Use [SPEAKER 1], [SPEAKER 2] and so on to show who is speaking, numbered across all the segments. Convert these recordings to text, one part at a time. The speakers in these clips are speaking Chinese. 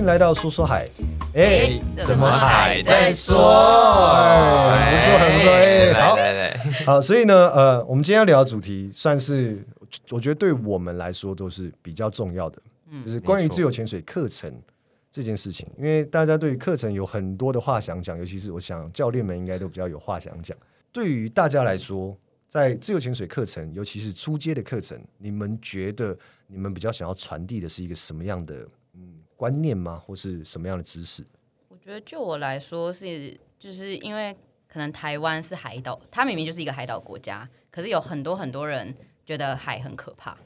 [SPEAKER 1] 迎来到说说海。哎、欸，
[SPEAKER 2] 怎么还在说？
[SPEAKER 1] 哎，不错，很不错。哎，好，好。所以呢，呃，我们今天要聊的主题，算是我觉得对我们来说都是比较重要的，嗯、就是关于自由潜水课程这件事情。因为大家对于课程有很多的话想讲，尤其是我想教练们应该都比较有话想讲。对于大家来说，在自由潜水课程，尤其是初阶的课程，你们觉得你们比较想要传递的是一个什么样的嗯观念吗？或是什么样的知识？
[SPEAKER 3] 我觉得就我来说是，就是因为可能台湾是海岛，它明明就是一个海岛国家，可是有很多很多人觉得海很可怕，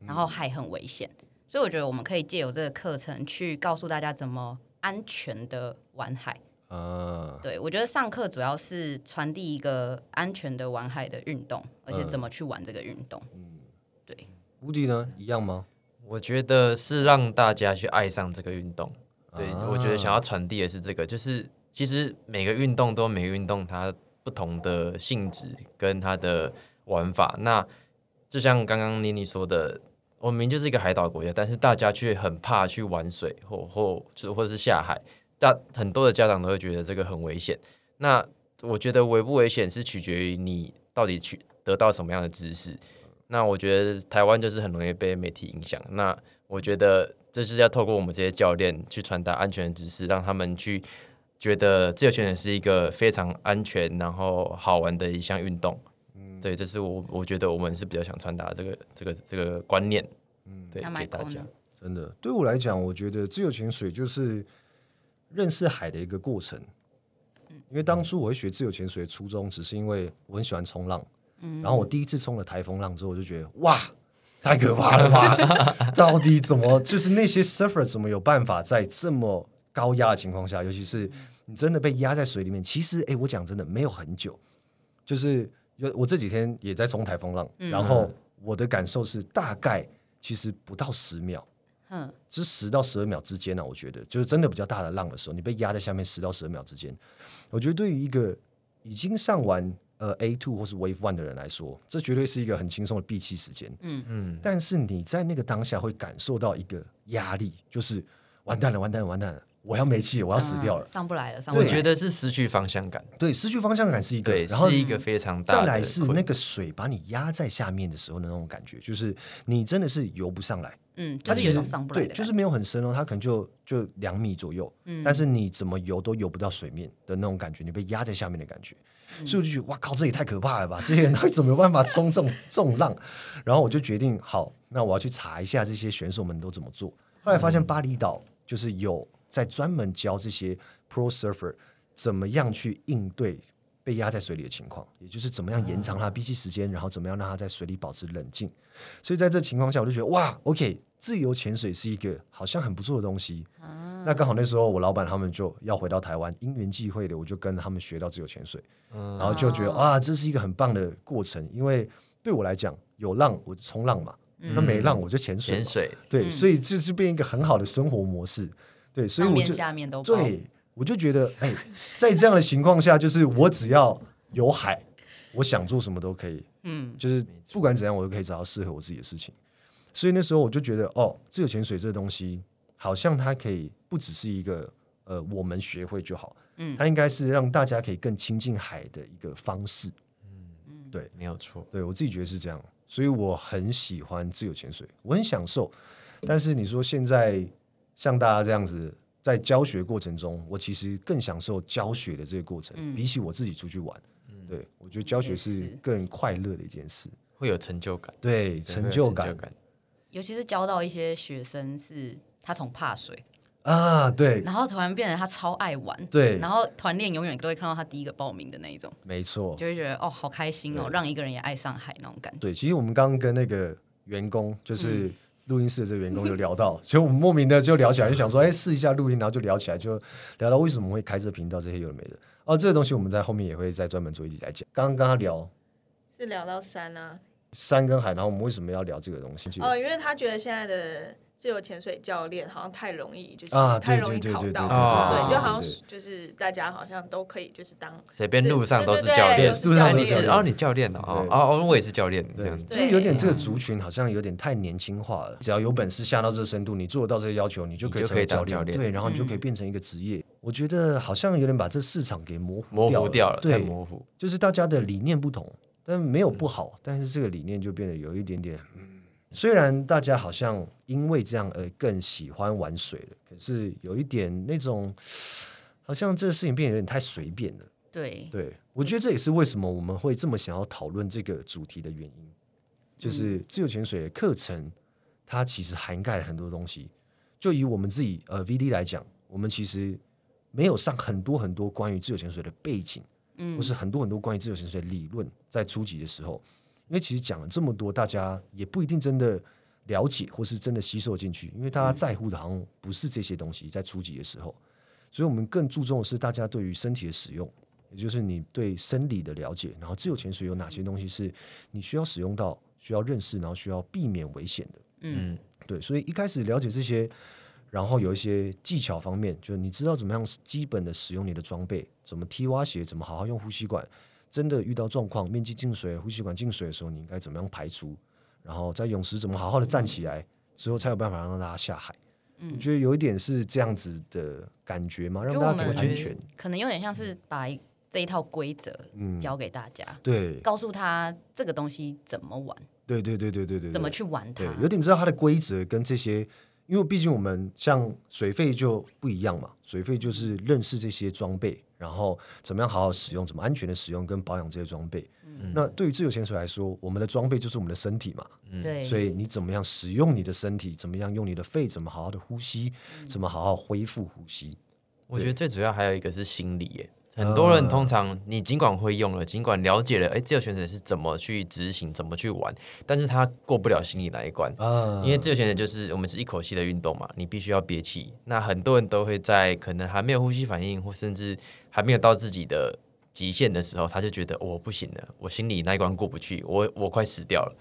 [SPEAKER 3] 然后海很危险，嗯、所以我觉得我们可以借由这个课程去告诉大家怎么安全的玩海。啊，对，我觉得上课主要是传递一个安全的玩海的运动，而且怎么去玩这个运动。嗯，对。
[SPEAKER 1] 无敌呢？一样吗？
[SPEAKER 2] 我觉得是让大家去爱上这个运动。对，啊、我觉得想要传递的是这个，就是其实每个运动都每个运动它不同的性质跟它的玩法。那就像刚刚妮妮说的，我们就是一个海岛国家，但是大家却很怕去玩水，或或或者是下海。大很多的家长都会觉得这个很危险。那我觉得危不危险是取决于你到底去得到什么样的知识。那我觉得台湾就是很容易被媒体影响。那我觉得这是要透过我们这些教练去传达安全的知识，让他们去觉得自由潜水是一个非常安全然后好玩的一项运动。嗯，对，这是我我觉得我们是比较想传达这个这个这个观念。嗯，对，给大家。
[SPEAKER 1] 真的，对我来讲，我觉得自由潜水就是。认识海的一个过程，因为当初我会学自由潜水的初衷，只是因为我很喜欢冲浪。然后我第一次冲了台风浪之后，我就觉得哇，太可怕了吧！到底怎么，就是那些 surfer 怎么有办法在这么高压的情况下，尤其是你真的被压在水里面？其实，哎，我讲真的，没有很久，就是有我这几天也在冲台风浪，然后我的感受是大概其实不到十秒。嗯，是十到十二秒之间呢、啊，我觉得就是真的比较大的浪的时候，你被压在下面十到十二秒之间，我觉得对于一个已经上完呃 A two 或是 Wave One 的人来说，这绝对是一个很轻松的闭气时间。嗯嗯，但是你在那个当下会感受到一个压力，就是完蛋了，完蛋了，完蛋了，我要没气了，我要死掉了，
[SPEAKER 3] 嗯、上不来了。上不来了。
[SPEAKER 2] 我觉得是失去方向感，
[SPEAKER 1] 对，失去方向感是一个，
[SPEAKER 2] 对，
[SPEAKER 1] 然后
[SPEAKER 2] 是一个非常大的。
[SPEAKER 1] 再来是那个水把你压在下面的时候的那种感觉，就是你真的是游不上来。
[SPEAKER 3] 嗯，它其实上不来，
[SPEAKER 1] 对，就是没有很深哦，它可能就就两米左右，嗯，但是你怎么游都游不到水面的那种感觉，你被压在下面的感觉，嗯、所以我就觉得哇靠，这也太可怕了吧！这些人他怎么有办法冲这种这种浪？然后我就决定，好，那我要去查一下这些选手们都怎么做。后来发现巴厘岛就是有在专门教这些 pro surfer 怎么样去应对被压在水里的情况，也就是怎么样延长他的闭气时间，然后怎么样让他在水里保持冷静。所以在这情况下，我就觉得哇，OK，自由潜水是一个好像很不错的东西。啊、那刚好那时候我老板他们就要回到台湾，因缘际会的，我就跟他们学到自由潜水，嗯、然后就觉得啊，这是一个很棒的过程。因为对我来讲，有浪我就冲浪嘛，那、嗯、没浪我就潜水。潜水对，嗯、所以这就变一个很好的生活模式。对，所以我就
[SPEAKER 3] 下面都
[SPEAKER 1] 对，我就觉得哎，在这样的情况下，就是我只要有海，我想做什么都可以。嗯，就是不管怎样，我都可以找到适合我自己的事情。所以那时候我就觉得，哦，自由潜水这个东西，好像它可以不只是一个呃，我们学会就好，嗯，它应该是让大家可以更亲近海的一个方式。嗯嗯，对，
[SPEAKER 2] 没有错，
[SPEAKER 1] 对我自己觉得是这样，所以我很喜欢自由潜水，我很享受。但是你说现在像大家这样子在教学过程中，我其实更享受教学的这个过程，嗯，比起我自己出去玩。对，我觉得教学是更快乐的一件事，
[SPEAKER 2] 会有成就感。
[SPEAKER 1] 对，成就感，
[SPEAKER 3] 尤其是教到一些学生，是他从怕水
[SPEAKER 1] 啊，对，
[SPEAKER 3] 然后突然变得他超爱玩，
[SPEAKER 1] 对，
[SPEAKER 3] 然后团练永远都会看到他第一个报名的那一种，
[SPEAKER 1] 没错，
[SPEAKER 3] 就会觉得哦，好开心哦，让一个人也爱上海那种感觉。
[SPEAKER 1] 对，其实我们刚刚跟那个员工，就是录音室的这个员工，有聊到，所以我们莫名的就聊起来，就想说，哎，试一下录音，然后就聊起来，就聊到为什么会开这频道，这些有的没的。哦，这个东西我们在后面也会再专门做一集来讲。刚刚跟他聊，
[SPEAKER 4] 是聊到山啊，
[SPEAKER 1] 山跟海，然后我们为什么要聊这个东西？
[SPEAKER 4] 哦，因为他觉得现在的自由潜水教练好像太容易，就是
[SPEAKER 1] 啊
[SPEAKER 4] 太容易考到，
[SPEAKER 2] 对，
[SPEAKER 4] 就好像就是大家好像都可以，就是当
[SPEAKER 2] 随便路上都是教练，
[SPEAKER 4] 路上
[SPEAKER 2] 你是哦，你教练哦，哦哦，我也是教练，这样子，
[SPEAKER 1] 就是有点这个族群好像有点太年轻化了。只要有本事下到这深度，你做得到这些要求，你就可以成为教练，对，然后你就可以变成一个职业。我觉得好像有点把这市场给模糊
[SPEAKER 2] 模糊掉了，
[SPEAKER 1] 对，
[SPEAKER 2] 模糊，
[SPEAKER 1] 就是大家的理念不同，但没有不好，但是这个理念就变得有一点点。虽然大家好像因为这样而更喜欢玩水了，可是有一点那种，好像这个事情变得有点太随便了。
[SPEAKER 3] 对，
[SPEAKER 1] 对，我觉得这也是为什么我们会这么想要讨论这个主题的原因，就是自由潜水的课程，它其实涵盖了很多东西。就以我们自己呃 VD 来讲，我们其实没有上很多很多关于自由潜水的背景，嗯，或是很多很多关于自由潜水的理论，在初级的时候。因为其实讲了这么多，大家也不一定真的了解，或是真的吸收进去。因为大家在乎的好像不是这些东西，在初级的时候，所以我们更注重的是大家对于身体的使用，也就是你对生理的了解。然后自由潜水有哪些东西是你需要使用到、需要认识，然后需要避免危险的？嗯，对。所以一开始了解这些，然后有一些技巧方面，就是你知道怎么样基本的使用你的装备，怎么踢蛙鞋，怎么好好用呼吸管。真的遇到状况，面积进水、呼吸管进水的时候，你应该怎么样排除？然后在泳池怎么好好的站起来之后，才有办法让大家下海。嗯，我觉得有一点是这样子的感觉吗？让大家更安全。
[SPEAKER 3] 可能有点像是把这一套规则教给大家，
[SPEAKER 1] 嗯、对，
[SPEAKER 3] 告诉他这个东西怎么玩。
[SPEAKER 1] 对对对对对对，
[SPEAKER 3] 怎么去玩它？
[SPEAKER 1] 有点知道它的规则跟这些。因为毕竟我们像水费就不一样嘛，水费就是认识这些装备，然后怎么样好好使用，怎么安全的使用跟保养这些装备。嗯、那对于自由潜水来说，我们的装备就是我们的身体嘛，
[SPEAKER 3] 对、嗯，
[SPEAKER 1] 所以你怎么样使用你的身体，怎么样用你的肺，怎么好好的呼吸，怎么好好恢复呼吸。
[SPEAKER 2] 我觉得最主要还有一个是心理耶。很多人通常，你尽管会用了，尽管了解了，哎，自由潜水是怎么去执行，怎么去玩，但是他过不了心里那一关。因为自由潜水就是我们是一口气的运动嘛，你必须要憋气。那很多人都会在可能还没有呼吸反应，或甚至还没有到自己的极限的时候，他就觉得我、哦、不行了，我心里那一关过不去，我我快死掉了。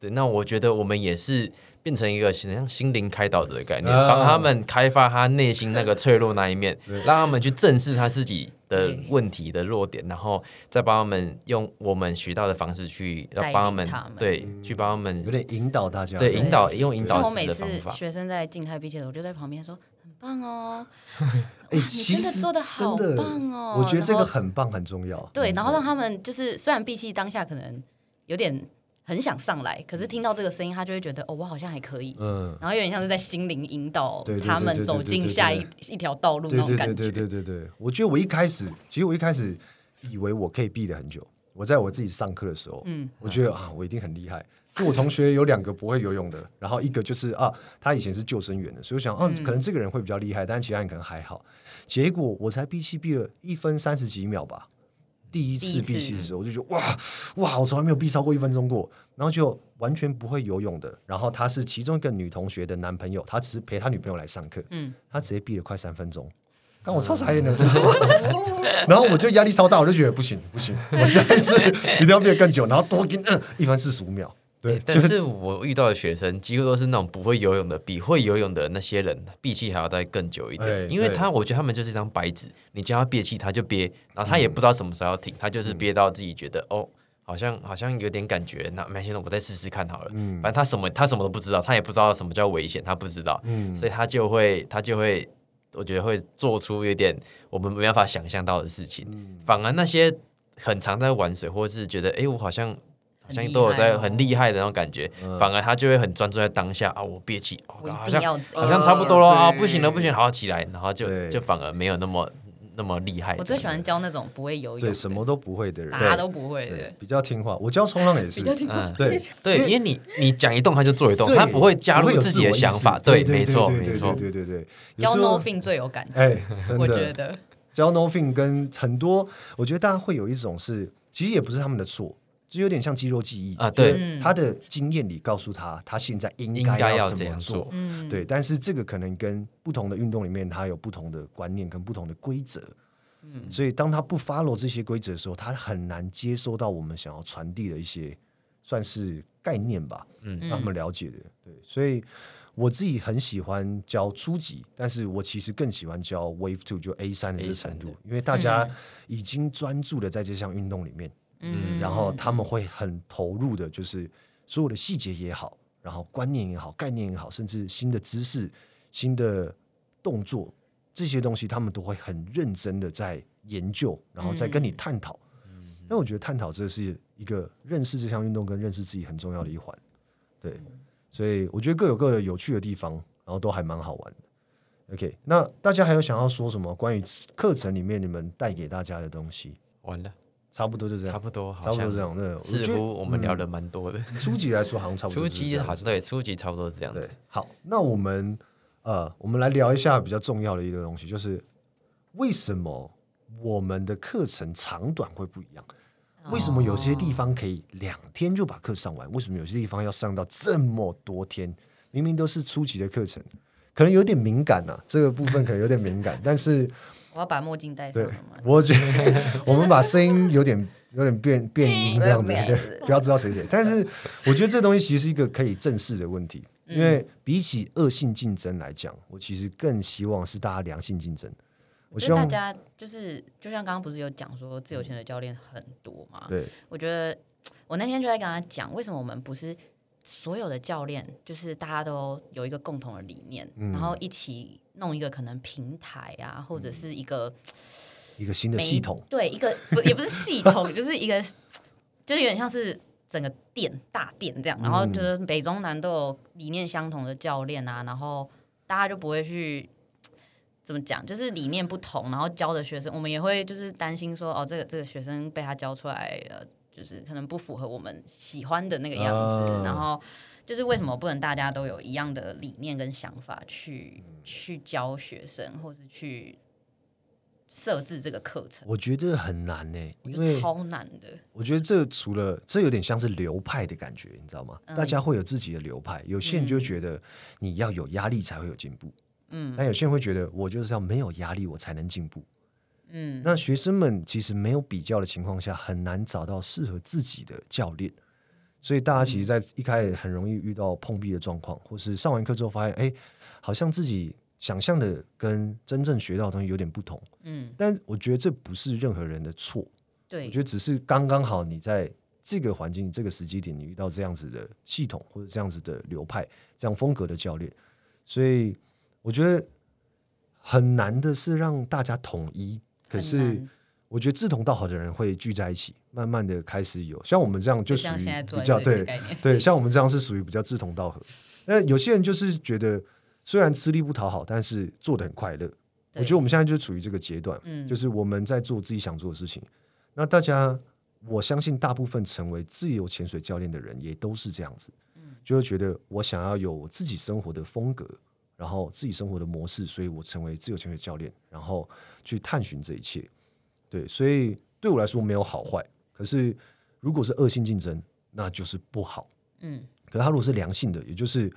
[SPEAKER 2] 对，那我觉得我们也是变成一个像心灵开导者的概念，帮他们开发他内心那个脆弱那一面，让他们去正视他自己的问题的弱点，然后再帮他们用我们学到的方式去要帮他们，对，去帮他们
[SPEAKER 1] 有点引导大家，
[SPEAKER 2] 对，引导用引导式的方法。
[SPEAKER 3] 学生在静态闭气的时候，我就在旁边说很棒哦，哎，你真的做的好棒哦，
[SPEAKER 1] 我觉得这个很棒很重要。
[SPEAKER 3] 对，然后让他们就是虽然闭气当下可能有点。很想上来，可是听到这个声音，他就会觉得哦，我好像还可以。嗯，然后有点像是在心灵引导他们走进下一一条道路那种感觉。
[SPEAKER 1] 对对对对对，我觉得我一开始，其实我一开始以为我可以闭得很久。我在我自己上课的时候，嗯，我觉得啊，我一定很厉害。就我同学有两个不会游泳的，然后一个就是啊，他以前是救生员的，所以我想，嗯，可能这个人会比较厉害，但其他人可能还好。结果我才闭气闭了一分三十几秒吧。第一次闭气的时候，我就觉得哇哇，我从来没有闭超过一分钟过，然后就完全不会游泳的。然后他是其中一个女同学的男朋友，他只是陪他女朋友来上课，嗯，他直接闭了快三分钟，刚我超傻眼的，然后我就压力超大，我就觉得不行不行，我下一次一定要闭得更久，然后多跟嗯一分四十五秒。对，
[SPEAKER 2] 但是我遇到的学生几乎都是那种不会游泳的，比会游泳的那些人闭气还要再更久一点。因为他，我觉得他们就是一张白纸，你叫他憋气，他就憋，然后他也不知道什么时候要停，他就是憋到自己觉得哦，好像好像有点感觉，那没事，我再试试看好了。反正他什么他什么都不知道，他也不知道什么叫危险，他不知道，所以他就会他就会，我觉得会做出有点我们没办法想象到的事情。反而那些很常在玩水，或是觉得哎，我好像。好像都有在很厉害的那种感觉，反而他就会很专注在当下啊！我憋气，好像好像差不多了啊！不行了，不行，好好起来，然后就就反而没有那么那么厉害。
[SPEAKER 3] 我最喜欢教那种不会游泳、
[SPEAKER 1] 对什么都不会的人，
[SPEAKER 3] 啥都不会的，
[SPEAKER 1] 比较听话。我教冲浪也是，
[SPEAKER 2] 嗯，对。对，因为你你讲一动他就做一动，他不会加入自己的想法。对，没错，没错，
[SPEAKER 1] 对对对。
[SPEAKER 3] 教 no fin 最有感。觉，哎，我觉得。
[SPEAKER 1] 教 no fin 跟很多，我觉得大家会有一种是，其实也不是他们的错。就有点像肌肉记忆啊，对，他的经验里告诉他，他现在应该要怎么做，对。但是这个可能跟不同的运动里面，他有不同的观念跟不同的规则，嗯，所以当他不 follow 这些规则的时候，他很难接收到我们想要传递的一些算是概念吧，嗯，让他们了解的，对。所以我自己很喜欢教初级，但是我其实更喜欢教 Wave Two 就 A 三的这个程度，因为大家已经专注的在这项运动里面，嗯，然后他们会很投入的，就是所有的细节也好，然后观念也好，概念也好，甚至新的知识、新的动作这些东西，他们都会很认真的在研究，然后再跟你探讨。那我觉得探讨这是一个认识这项运动跟认识自己很重要的一环，对。所以我觉得各有各的有趣的地方，然后都还蛮好玩的。OK，那大家还有想要说什么关于课程里面你们带给大家的东西？
[SPEAKER 2] 完了，
[SPEAKER 1] 差不多就这样，
[SPEAKER 2] 差不多，
[SPEAKER 1] 差不多这样。那
[SPEAKER 2] 似乎我们聊的蛮多的。
[SPEAKER 1] 初级来说，好像差不多。
[SPEAKER 2] 初级好像对，初级差不多这样子。
[SPEAKER 1] 好，那我们呃，我们来聊一下比较重要的一个东西，就是为什么我们的课程长短会不一样？为什么有些地方可以两天就把课上完？为什么有些地方要上到这么多天？明明都是初级的课程，可能有点敏感啊，这个部分可能有点敏感。但是
[SPEAKER 3] 我要把墨镜戴上。对，
[SPEAKER 1] 我觉得 我们把声音有点有点变变音这样子，对，不要知道谁谁。但是我觉得这东西其实是一个可以正视的问题，因为比起恶性竞争来讲，我其实更希望是大家良性竞争。
[SPEAKER 3] 我希望大家就是，就像刚刚不是有讲说自由潜水教练很多嘛？
[SPEAKER 1] 对，
[SPEAKER 3] 我觉得我那天就在跟他讲，为什么我们不是所有的教练，就是大家都有一个共同的理念，嗯、然后一起弄一个可能平台啊，或者是一个
[SPEAKER 1] 一个新的系统，
[SPEAKER 3] 对，一个不也不是系统，就是一个就是有点像是整个店大店这样，然后就是北中南都有理念相同的教练啊，然后大家就不会去。怎么讲？就是理念不同，然后教的学生，我们也会就是担心说，哦，这个这个学生被他教出来，呃，就是可能不符合我们喜欢的那个样子。Uh、然后就是为什么不能大家都有一样的理念跟想法去去教学生，或是去设置这个课程？
[SPEAKER 1] 我觉得很难呢，因为
[SPEAKER 3] 超难的。
[SPEAKER 1] 我觉得这除了这有点像是流派的感觉，你知道吗？嗯、大家会有自己的流派，有些人就觉得你要有压力才会有进步。嗯，但有些人会觉得我就是要没有压力，我才能进步。嗯，那学生们其实没有比较的情况下，很难找到适合自己的教练，所以大家其实，在一开始很容易遇到碰壁的状况，或是上完课之后发现，哎，好像自己想象的跟真正学到的东西有点不同。嗯，但我觉得这不是任何人的错。
[SPEAKER 3] 对，
[SPEAKER 1] 我觉得只是刚刚好，你在这个环境、这个时机点，你遇到这样子的系统或者这样子的流派、这样风格的教练，所以。我觉得很难的是让大家统一，可是我觉得志同道合的人会聚在一起，慢慢的开始有像我们这样就属于比较对对，像我们这样是属于比较志同道合。那有些人就是觉得虽然吃力不讨好，但是做的很快乐。我觉得我们现在就处于这个阶段，就是我们在做自己想做的事情。那大家，我相信大部分成为自由潜水教练的人也都是这样子，就会觉得我想要有我自己生活的风格。然后自己生活的模式，所以我成为自由潜水教练，然后去探寻这一切。对，所以对我来说没有好坏。可是如果是恶性竞争，那就是不好。嗯，可是他如果是良性的，也就是。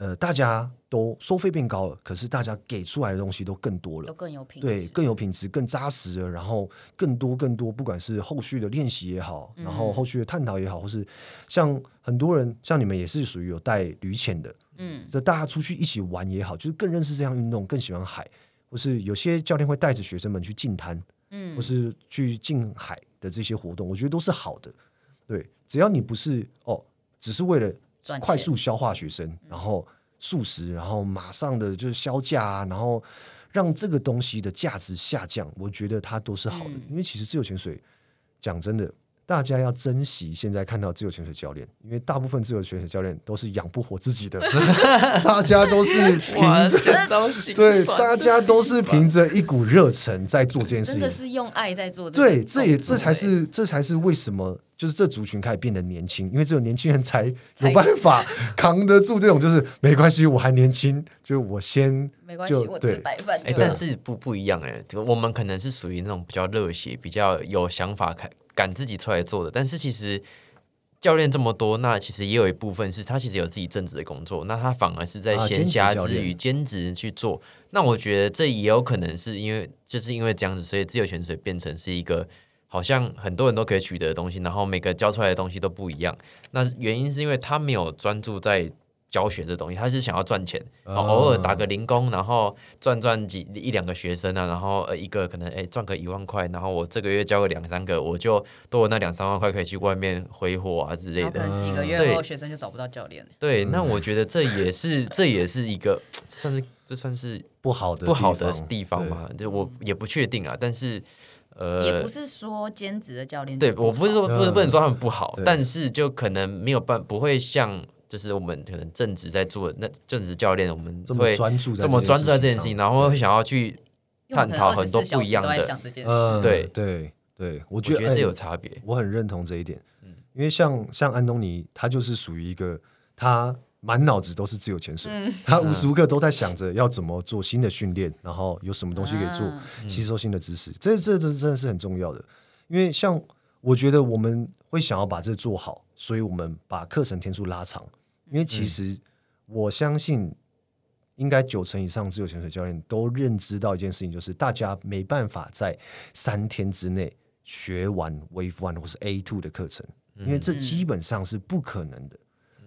[SPEAKER 1] 呃，大家都收费变高了，可是大家给出来的东西都更多了，
[SPEAKER 3] 都更有品质，
[SPEAKER 1] 对，更有品质、更扎实了，然后更多、更多，不管是后续的练习也好，然后后续的探讨也好，或是像很多人，像你们也是属于有带旅潜的，嗯，这大家出去一起玩也好，就是更认识这项运动，更喜欢海，或是有些教练会带着学生们去近滩，嗯，或是去近海的这些活动，我觉得都是好的，对，只要你不是哦，只是为了。快速消化学生，然后速食，然后马上的就是销价啊，然后让这个东西的价值下降，我觉得它都是好的，因为其实自由潜水讲真的。大家要珍惜现在看到自由潜水教练，因为大部分自由潜水教练都是养不活自己的，大家都是凭着对，大家都是凭着一股热忱在做这件事情，
[SPEAKER 3] 真的是用爱在做。
[SPEAKER 1] 对，这也这才是这才是为什么就是这族群开始变得年轻，因为只有年轻人才有办法扛得住这种，就是没关系，我还年轻，就我先
[SPEAKER 3] 没关系，我吃白饭。
[SPEAKER 2] 哎，但是不不一样哎，我们可能是属于那种比较热血、比较有想法开。赶自己出来做的，但是其实教练这么多，那其实也有一部分是他其实有自己正职的工作，那他反而是在闲暇之余兼职去做。那我觉得这也有可能是因为就是因为这样子，所以自由潜水变成是一个好像很多人都可以取得的东西，然后每个教出来的东西都不一样。那原因是因为他没有专注在教学这东西，他是想要赚钱，
[SPEAKER 1] 哦
[SPEAKER 2] 偶尔打个零工，然后赚赚几一两个学生啊，然后呃一个可能哎赚个一万块，然后我这个月教个两三个，我就多了那两三万块可以去外面挥霍啊之类的。
[SPEAKER 3] 可能几个月后学生就找不到教练。
[SPEAKER 2] 对，那我觉得这也是这也是一个算是这算是
[SPEAKER 1] 不好的
[SPEAKER 2] 不好的地方嘛，就我也不确定啊，但是。呃，
[SPEAKER 3] 也不是说兼职的教练
[SPEAKER 2] 对，我不是说不是不能说他们不好，
[SPEAKER 1] 嗯、
[SPEAKER 2] 但是就可能没有办不会像就是我们可能正职在做那正职教练，我们会
[SPEAKER 1] 专注
[SPEAKER 2] 这么专注在这件事情，然后会想要去探讨很多不一样的，
[SPEAKER 1] 嗯，
[SPEAKER 2] 对。
[SPEAKER 1] 对对，我
[SPEAKER 2] 觉得这有差别，
[SPEAKER 1] 我很认同这一点，嗯，因为像像安东尼，他就是属于一个他。满脑子都是自由潜水，嗯、他无时无刻都在想着要怎么做新的训练，然后有什么东西可以做，嗯、吸收新的知识，这这这真的是很重要的。因为像我觉得我们会想要把这做好，所以我们把课程天数拉长。因为其实我相信，应该九成以上自由潜水教练都认知到一件事情，就是大家没办法在三天之内学完 Wave One 或是 A Two 的课程，因为这基本上是不可能的。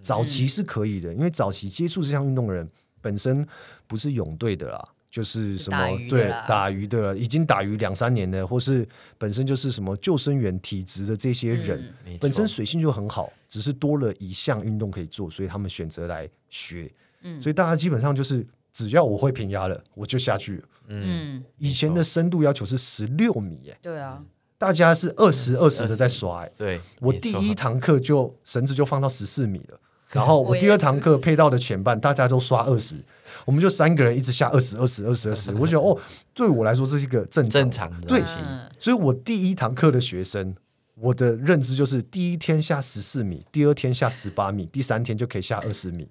[SPEAKER 1] 早期是可以的，因为早期接触这项运动的人本身不是泳队的啦，就是什么
[SPEAKER 3] 是
[SPEAKER 1] 对打鱼的，已经打鱼两三年的，或是本身就是什么救生员体质的这些人，
[SPEAKER 2] 嗯、
[SPEAKER 1] 本身水性就很好，只是多了一项运动可以做，所以他们选择来学。嗯，所以大家基本上就是只要我会平压了，我就下去了。嗯，以前的深度要求是十六米，哎，
[SPEAKER 3] 对啊，
[SPEAKER 1] 大家是二十二十的在刷，哎，
[SPEAKER 2] 对，
[SPEAKER 1] 我第一堂课就绳子就放到十四米了。然后我第二堂课配到的前半，大家都刷二十，我们就三个人一直下二十、二十、二十、二十。我觉得哦，对我来说这是一个正常
[SPEAKER 2] 正常的。
[SPEAKER 1] 对，所以我第一堂课的学生，我的认知就是第一天下十四米，第二天下十八米，第三天就可以下二十米。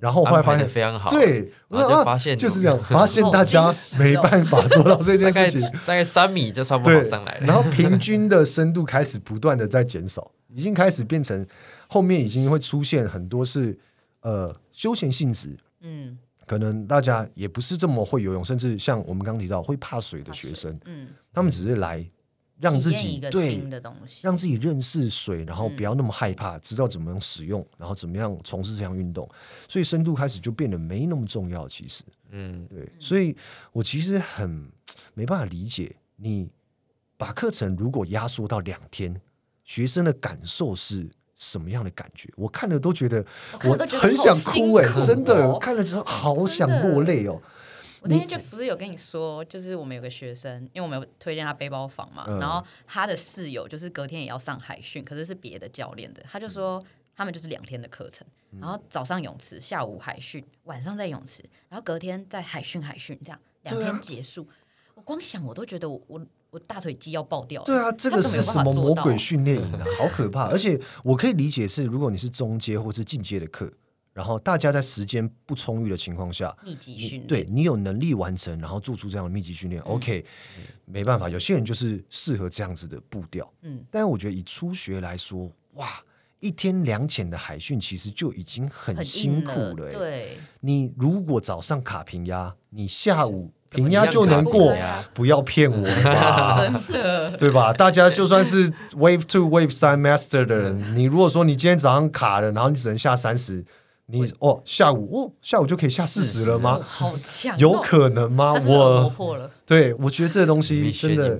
[SPEAKER 1] 然后后来发现
[SPEAKER 2] 非常好，
[SPEAKER 1] 对，
[SPEAKER 2] 然后就发现
[SPEAKER 1] 就是这样，发现大家没办法做到这件事情，
[SPEAKER 2] 大概三米就差不多上来了。
[SPEAKER 1] 然后平均的深度开始不断的在减少，已经开始变成。后面已经会出现很多是呃休闲性质，嗯，可能大家也不是这么会游泳，甚至像我们刚提到会怕水的学生，嗯，他们只是来让自己对让自己认识水，然后不要那么害怕，知道怎么样使用，然后怎么样从事这项运动，所以深度开始就变得没那么重要。其实，嗯，对，所以我其实很 没办法理解，你把课程如果压缩到两天，学生的感受是。什么样的感觉？我看了都觉得我很想哭哎、欸，真的，我看了之后好想落泪哦。
[SPEAKER 3] 我那天就不是有跟你说，就是我们有个学生，因为我们有推荐他背包房嘛，然后他的室友就是隔天也要上海训，可是是别的教练的，他就说他们就是两天的课程，然后早上泳池，下午海训，晚上在泳池，然后隔天在海训海训，这样两天结束。我光想我都觉得我我。我大腿肌要爆掉了。
[SPEAKER 1] 对啊，这个是什么魔鬼训练营啊？好可怕！而且我可以理解是，如果你是中阶或是进阶的课，然后大家在时间不充裕的情况下，
[SPEAKER 3] 密集训练，
[SPEAKER 1] 对你有能力完成，然后做出这样的密集训练、嗯、，OK，、嗯、没办法，有些人就是适合这样子的步调。嗯，但是我觉得以初学来说，哇，一天两潜的海训其实就已经很辛苦了、欸。
[SPEAKER 3] 对，
[SPEAKER 1] 你如果早上卡平压，你下午。平压就能过，不要骗我吧，
[SPEAKER 3] 真的，
[SPEAKER 1] 对吧？大家就算是 Wave Two、Wave 三 Master 的人，你如果说你今天早上卡了，然后你只能下三十，你哦下午哦下午就可以下四十了吗？
[SPEAKER 3] 好强，
[SPEAKER 1] 有可能吗？我
[SPEAKER 3] 破了，
[SPEAKER 1] 对，我觉得这个东西真的，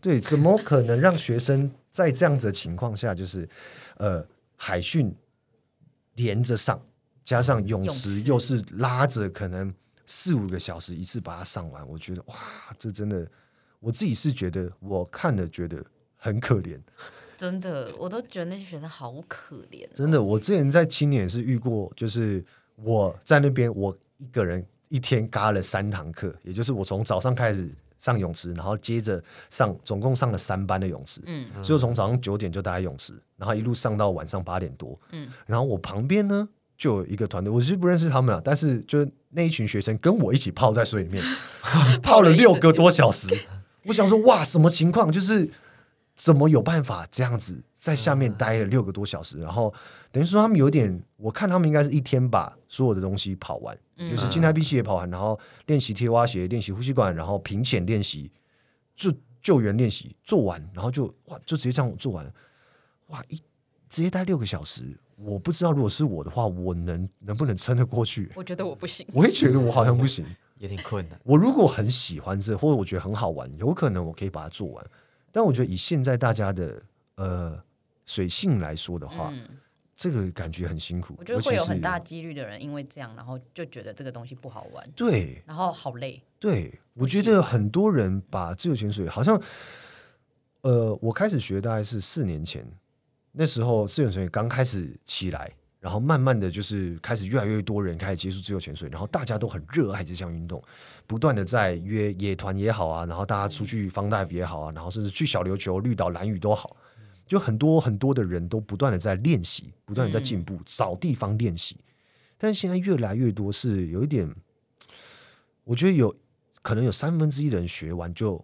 [SPEAKER 1] 对，怎么可能让学生在这样子的情况下，就是呃海训连着上，加上泳池又是拉着，可能。四五个小时一次把它上完，我觉得哇，这真的，我自己是觉得，我看了觉得很可怜。
[SPEAKER 3] 真的，我都觉得那些学生好可怜。
[SPEAKER 1] 真的，我之前在青年是遇过，就是我在那边，我一个人一天嘎了三堂课，也就是我从早上开始上泳池，然后接着上，总共上了三班的泳池。嗯，就从早上九点就待在泳池，然后一路上到晚上八点多。嗯，然后我旁边呢。就有一个团队，我其实不认识他们啊，但是就那一群学生跟我一起泡在水里面，泡了六个多小时。我想说，哇，什么情况？就是怎么有办法这样子在下面待了六个多小时？然后等于说他们有点，我看他们应该是一天把所有的东西跑完，就是静态闭气也跑完，然后练习贴蛙鞋，练习呼吸管，然后平潜练习，就救援练习做完，然后就哇，就直接这样做完，哇，一直接待六个小时。我不知道，如果是我的话，我能能不能撑得过去？
[SPEAKER 3] 我觉得我不行，
[SPEAKER 1] 我也觉得我好像不行，
[SPEAKER 2] 有点困难。
[SPEAKER 1] 我如果很喜欢这，或者我觉得很好玩，有可能我可以把它做完。但我觉得以现在大家的呃水性来说的话，
[SPEAKER 3] 嗯，
[SPEAKER 1] 这个感觉很辛苦。
[SPEAKER 3] 我觉得会有很大几率的人因为这样，然后就觉得这个东西不好玩，
[SPEAKER 1] 对，
[SPEAKER 3] 然后好累。
[SPEAKER 1] 对，我觉得很多人把自由潜水好像，呃，我开始学大概是四年前，那时候自由潜水刚开始起来，然后慢慢的就是开始越来越多人开始接触自由潜水，然后大家都很热爱这项运动，不断的在约野团也好啊，然后大家出去 fun dive 也好啊，然后甚至去小琉球、绿岛、蓝屿都好，就很多很多的人都不断的在练习，不断的在进步，找地方练习，但是现在越来越多是有一点，我觉得有。可能有三分之一的人学完就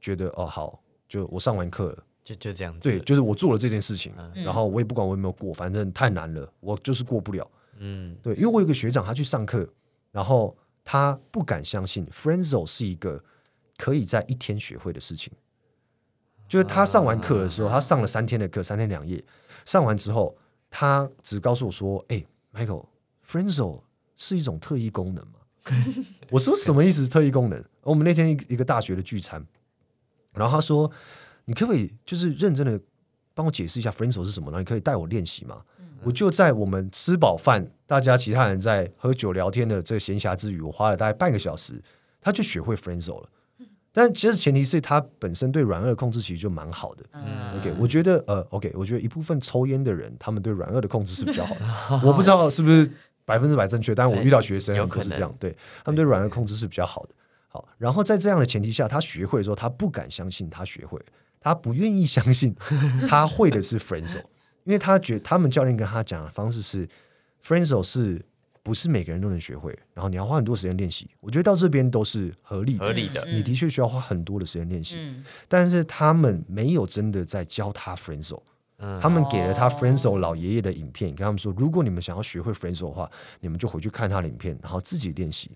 [SPEAKER 1] 觉得哦好，就我上完课了，
[SPEAKER 2] 就就这样子。
[SPEAKER 1] 对，就是我做了这件事情，
[SPEAKER 2] 嗯、
[SPEAKER 1] 然后我也不管我有没有过，反正太难了，我就是过不了。
[SPEAKER 2] 嗯，
[SPEAKER 1] 对，因为我有个学长，他去上课，然后他不敢相信 Friendsal 是一个可以在一天学会的事情。就是他上完课的时候，他上了三天的课，三天两夜，上完之后，他只告诉我说：“哎，Michael，Friendsal 是一种特异功能吗？” 我说什么意思？特异功能？我们那天一一个大学的聚餐，然后他说：“你可不可以就是认真的帮我解释一下 Friendsal 是什么呢？你可以带我练习吗？”嗯、我就在我们吃饱饭，大家其他人在喝酒聊天的这个闲暇之余，我花了大概半个小时，他就学会 Friendsal 了。但其实前提是他本身对软腭的控制其实就蛮好的。嗯、OK，我觉得呃，OK，我觉得一部分抽烟的人，他们对软腭的控制是比较好的。我不知道是不是。百分之百正确，但是我遇到学生可是这样，对他们对软腭控制是比较好的。好，然后在这样的前提下，他学会的时候，他不敢相信他学会，他不愿意相信 他会的是 Friendsal，因为他觉得他们教练跟他讲的方式是 Friendsal 是不是每个人都能学会，然后你要花很多时间练习。我觉得到这边都是合理的。
[SPEAKER 2] 合理的，
[SPEAKER 1] 你的确需要花很多的时间练习，但是他们没有真的在教他 Friendsal。他们给了他 Friendsal 老爷爷的影片，跟他们说：如果你们想要学会 Friendsal 的话，你们就回去看他的影片，然后自己练习。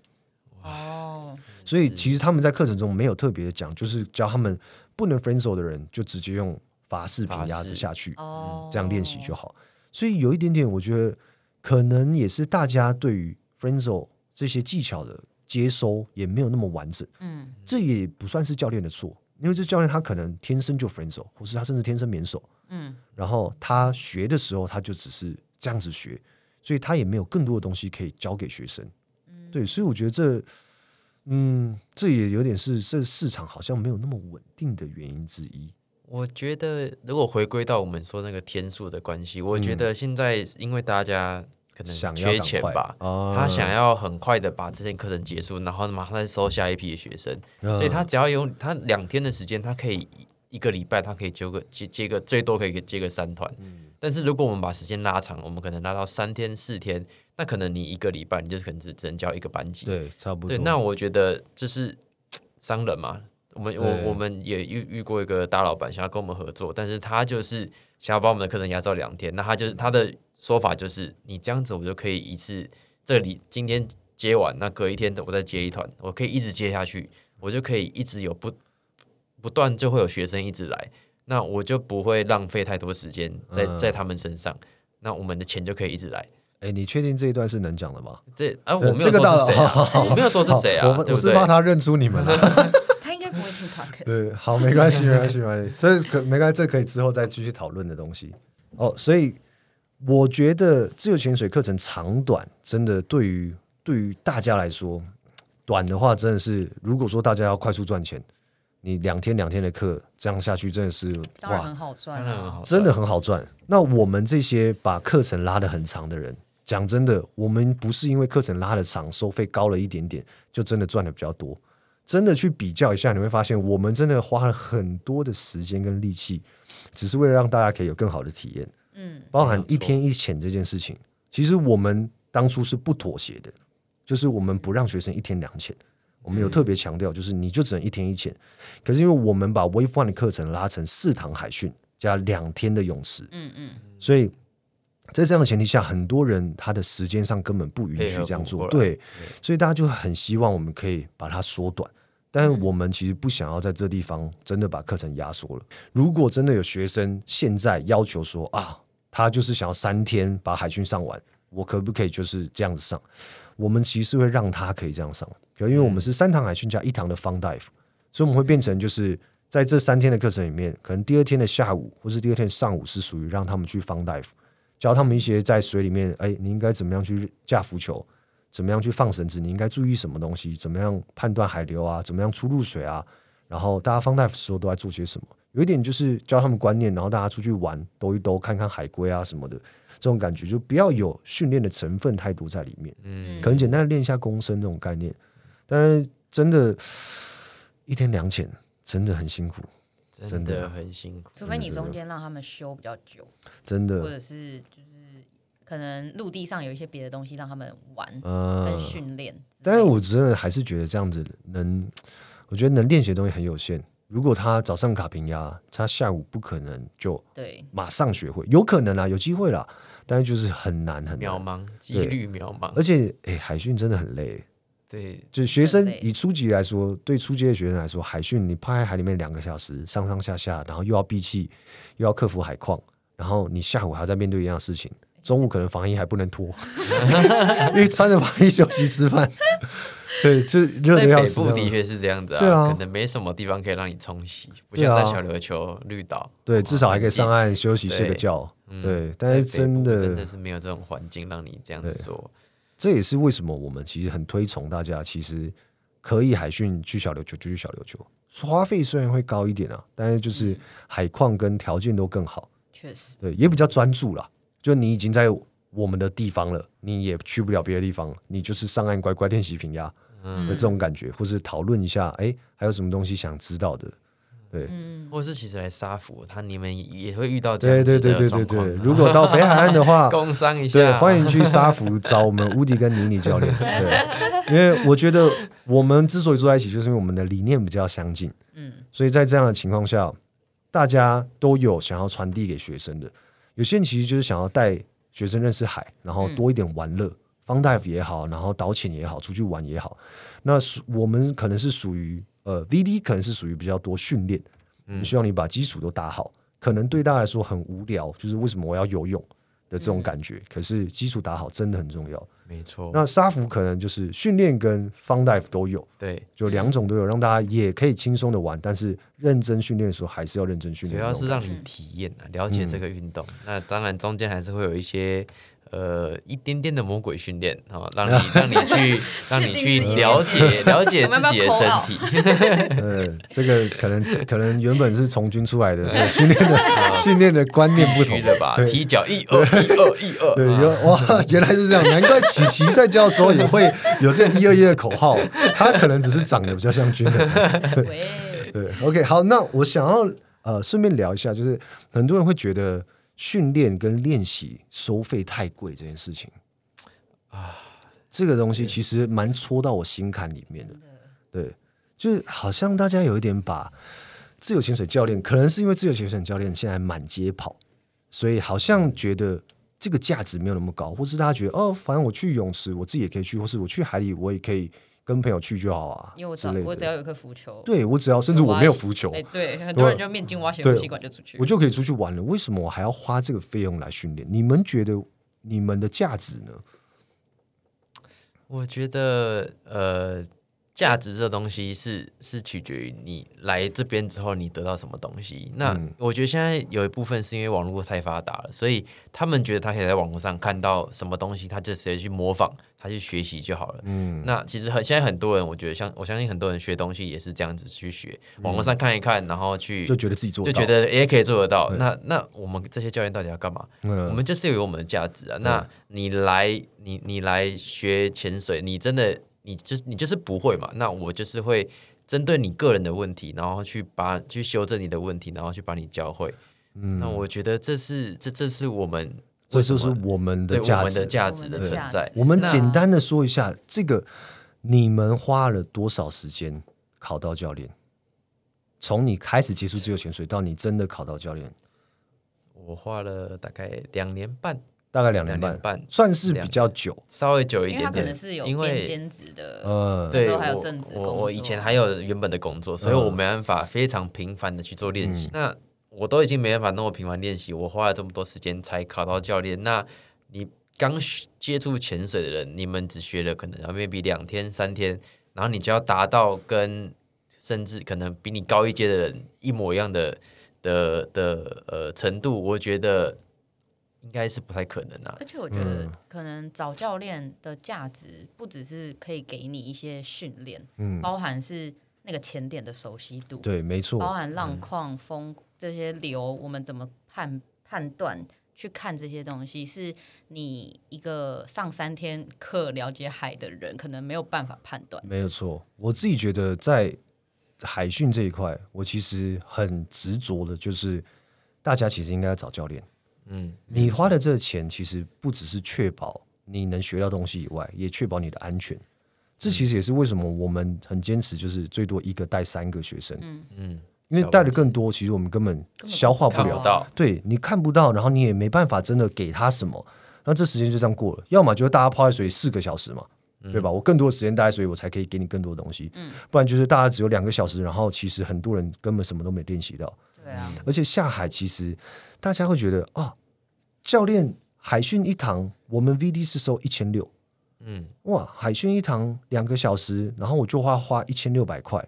[SPEAKER 3] 哦，
[SPEAKER 1] 所以其实他们在课程中没有特别的讲，就是教他们不能 Friendsal 的人就直接用法式。平压着下去，哦。这样练习就好。所以有一点点，我觉得可能也是大家对于 Friendsal 这些技巧的接收也没有那么完整。嗯，这也不算是教练的错，因为这教练他可能天生就 Friendsal，或是他甚至天生免手。嗯，然后他学的时候，他就只是这样子学，所以他也没有更多的东西可以教给学生。嗯，对，所以我觉得这，嗯，这也有点是这市场好像没有那么稳定的原因之一。
[SPEAKER 2] 我觉得，如果回归到我们说那个天数的关系，我觉得现在因为大家可能缺钱吧，想他想要很快的把这件课程结束，然后马上再收下一批的学生，嗯，所以他只要有他两天的时间，他可以。一个礼拜他可以接个接接个最多可以接个三团，嗯、但是如果我们把时间拉长，我们可能拉到三天四天，那可能你一个礼拜你就可能只只能教一个班级，
[SPEAKER 1] 对，差不多。
[SPEAKER 2] 对，那我觉得这是商人嘛，我们我我们也遇遇过一个大老板想要跟我们合作，但是他就是想要把我们的课程压到两天，那他就是他的说法就是你这样子我就可以一次这里今天接完，那隔一天我再接一团，我可以一直接下去，我就可以一直有不。不断就会有学生一直来，那我就不会浪费太多时间在在他们身上，那我们的钱就可以一直来。
[SPEAKER 1] 哎，你确定这一段是能讲的吗？
[SPEAKER 2] 这啊，我没有说是谁啊，我没有说是谁啊，
[SPEAKER 1] 我我是怕他认出你们了。
[SPEAKER 3] 他应该不会听 podcast。
[SPEAKER 1] 对，好，没关系，没关系，没关系，这可没关系，这可以之后再继续讨论的东西。哦，所以我觉得自由潜水课程长短真的对于对于大家来说，短的话真的是，如果说大家要快速赚钱。你两天两天的课这样下去，真的是哇，
[SPEAKER 3] 很好赚啊，
[SPEAKER 1] 真的很好赚。那我们这些把课程拉得很长的人，讲真的，我们不是因为课程拉得长，收费高了一点点，就真的赚的比较多。真的去比较一下，你会发现，我们真的花了很多的时间跟力气，只是为了让大家可以有更好的体验。嗯，包含一天一潜这件事情，其实我们当初是不妥协的，就是我们不让学生一天两潜。我们有特别强调，就是你就只能一天一潜。可是因为我们把 Wave One 的课程拉成四堂海训加两天的泳池，嗯嗯，所以在这样的前提下，很多人他的时间上根本不允许这样做，对，所以大家就很希望我们可以把它缩短。但是我们其实不想要在这地方真的把课程压缩了。如果真的有学生现在要求说啊，他就是想要三天把海训上完，我可不可以就是这样子上？我们其实会让他可以这样上，因为我们是三堂海训加一堂的 Fun Dive，所以我们会变成就是在这三天的课程里面，可能第二天的下午或是第二天上午是属于让他们去 Fun Dive，教他们一些在水里面，哎，你应该怎么样去架浮球，怎么样去放绳子，你应该注意什么东西，怎么样判断海流啊，怎么样出入水啊，然后大家 Fun Dive 的时候都在做些什么？有一点就是教他们观念，然后大家出去玩，兜一兜，看看海龟啊什么的，这种感觉就不要有训练的成分太多在里面。嗯，可能简单的练一下躬身这种概念，但是真的，一天两潜真的很辛苦，
[SPEAKER 2] 真的很辛苦。
[SPEAKER 3] 除非你中间让他们休比较久，
[SPEAKER 1] 真的，
[SPEAKER 3] 或者是就是可能陆地上有一些别的东西让他们玩跟训练。
[SPEAKER 1] 但是我真的还是觉得这样子能，我觉得能练习的东西很有限。如果他早上卡平压，他下午不可能就对马上学会，有可能啊，有机会啦，但是就是很难很难，
[SPEAKER 2] 渺茫，几率渺茫。
[SPEAKER 1] 而且，哎、欸，海训真的很累。
[SPEAKER 2] 对，
[SPEAKER 1] 就学生以初级来说，对初级的学生来说，海训你泡在海里面两个小时，上上下下，然后又要闭气，又要克服海况，然后你下午还要再面对一样的事情，中午可能防疫还不能脱，因为穿着防疫休息吃饭。对，就热的要死。
[SPEAKER 2] 北部的确是这样子啊，
[SPEAKER 1] 对啊，
[SPEAKER 2] 可能没什么地方可以让你冲洗，不像在小琉球绿岛。
[SPEAKER 1] 对，至少还可以上岸休息睡个觉。对，但是真的
[SPEAKER 2] 真的是没有这种环境让你这样子做。
[SPEAKER 1] 这也是为什么我们其实很推崇大家，其实可以海训去小琉球就去小琉球，花费虽然会高一点啊，但是就是海况跟条件都更好。
[SPEAKER 3] 确实，
[SPEAKER 1] 对，也比较专注啦。就你已经在我们的地方了，你也去不了别的地方，你就是上岸乖乖练习平压。的这种感觉，或是讨论一下，哎，还有什么东西想知道的？对，
[SPEAKER 2] 或是其实来沙福，他你们也会遇到这样子的状况。
[SPEAKER 1] 对对对对对，如果到北海岸的话，
[SPEAKER 2] 工商一下，
[SPEAKER 1] 对，欢迎去沙福找我们乌迪跟妮妮教练。对，因为我觉得我们之所以坐在一起，就是因为我们的理念比较相近。嗯，所以在这样的情况下，大家都有想要传递给学生的。有些人其实就是想要带学生认识海，然后多一点玩乐。Fun Dive 也好，然后导潜也好，出去玩也好，那我们可能是属于呃 VD，可能是属于比较多训练，嗯，希望你把基础都打好。可能对大家来说很无聊，就是为什么我要游泳的这种感觉。嗯、可是基础打好真的很重要，
[SPEAKER 2] 没错。
[SPEAKER 1] 那沙福可能就是训练跟 Fun Dive 都有，
[SPEAKER 2] 对，
[SPEAKER 1] 就两种都有，让大家也可以轻松的玩，但是认真训练的时候还是要认真训练。
[SPEAKER 2] 主要是让你体验啊，了解这个运动。嗯、那当然中间还是会有一些。呃，一点点的魔鬼训练，哦，让你让你去 让你去了解了解自己的身体。
[SPEAKER 1] 呃，这个可能可能原本是从军出来的，这个训练的训练的观念不同
[SPEAKER 2] 的吧？踢脚一二一二一二，
[SPEAKER 1] 对，哇，原来是这样，难怪琪琪在教的时候也会有这个一二一的口号，他可能只是长得比较像军人。对，OK，好，那我想要呃顺便聊一下，就是很多人会觉得。训练跟练习收费太贵这件事情啊，这个东西其实蛮戳到我心坎里面的。对，就是好像大家有一点把自由潜水教练，可能是因为自由潜水教练现在满街跑，所以好像觉得这个价值没有那么高，或是大家觉得哦，反正我去泳池我自己也可以去，或是我去海里我也可以。跟朋友去就好啊，
[SPEAKER 3] 因为我只要我只要有一颗浮球，
[SPEAKER 1] 对我只要甚至我没有浮球，
[SPEAKER 3] 哎，对，很多人就面镜挖血呼吸管就出去，
[SPEAKER 1] 我就可以出去玩了。为什么我还要花这个费用来训练？你们觉得你们的价值呢？
[SPEAKER 2] 我觉得，呃。价值这东西是是取决于你来这边之后你得到什么东西。那我觉得现在有一部分是因为网络太发达了，所以他们觉得他可以在网络上看到什么东西，他就直接去模仿，他去学习就好了。嗯，那其实很现在很多人，我觉得像我相信很多人学东西也是这样子去学，网络上看一看，然后去
[SPEAKER 1] 就觉得自己做
[SPEAKER 2] 就觉得也可以做得到。那那我们这些教练到底要干嘛？我们就是有我们的价值啊。那你来你你来学潜水，你真的。你就你就是不会嘛？那我就是会针对你个人的问题，然后去把去修正你的问题，然后去把你教会。嗯，那我觉得这是这这是我们
[SPEAKER 1] 这就是我们的价值
[SPEAKER 2] 的价值的存在。
[SPEAKER 1] 我们简单的说一下，这个你们花了多少时间考到教练？从你开始接触自由潜水到你真的考到教练，
[SPEAKER 2] 我花了大概两年半。
[SPEAKER 1] 大概两年半，算是比较久，
[SPEAKER 2] 稍微久一点点。
[SPEAKER 3] 因为他可能是有兼兼职的，
[SPEAKER 2] 呃，对，还有正职。我我以前还有原本的工作，所以我没办法非常频繁的去做练习。那我都已经没办法那么频繁练习，我花了这么多时间才考到教练。那你刚接触潜水的人，你们只学了可能 maybe 两天三天，然后你就要达到跟甚至可能比你高一阶的人一模一样的的的呃程度，我觉得应该是不太可能啊。
[SPEAKER 3] 而且我觉得可能找教练的价值不只是可以给你一些训练，嗯，包含是那个前点的熟悉度，
[SPEAKER 1] 对，没错，
[SPEAKER 3] 包含浪况风。这些流我们怎么判判断？去看这些东西，是你一个上三天课了解海的人，可能没有办法判断。
[SPEAKER 1] 没有错，我自己觉得在海训这一块，我其实很执着的，就是大家其实应该要找教练。嗯，你花的这个钱，其实不只是确保你能学到东西以外，也确保你的安全。这其实也是为什么我们很坚持，就是最多一个带三个学生。嗯嗯。因为带的更多，其实我们根本消化不了。
[SPEAKER 2] 到
[SPEAKER 1] 对，你看不到，然后你也没办法真的给他什么，那这时间就这样过了。要么就是大家泡在水四个小时嘛，嗯、对吧？我更多的时间待在水，我才可以给你更多的东西。嗯、不然就是大家只有两个小时，然后其实很多人根本什么都没练习到。
[SPEAKER 3] 对啊。
[SPEAKER 1] 而且下海其实大家会觉得啊，教练海训一堂我们 VD 是收一千六，嗯，哇，海训一堂两个小时，然后我就花花一千六百块，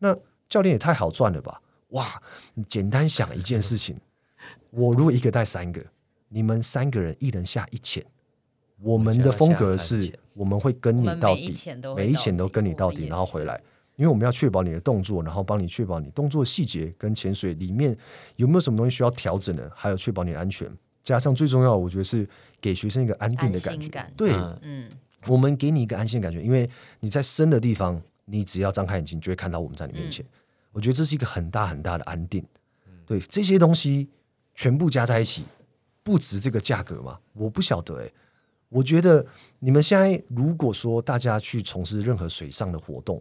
[SPEAKER 1] 那。教练也太好赚了吧！哇，你简单想一件事情，我如果一个带三个，你们三个人一人下一千，我们的风格是我们会跟你到底，每一钱都跟你到底，然后回来，因为我们要确保你的动作，然后帮你确保你动作细节跟潜水里面有没有什么东西需要调整的，还有确保你的安全，加上最重要，我觉得是给学生一个安定的感觉。
[SPEAKER 3] 感
[SPEAKER 1] 对，嗯，我们给你一个安心的感觉，因为你在深的地方，你只要张开眼睛，就会看到我们在你面前。嗯我觉得这是一个很大很大的安定，对这些东西全部加在一起，不值这个价格吗？我不晓得哎、欸。我觉得你们现在如果说大家去从事任何水上的活动，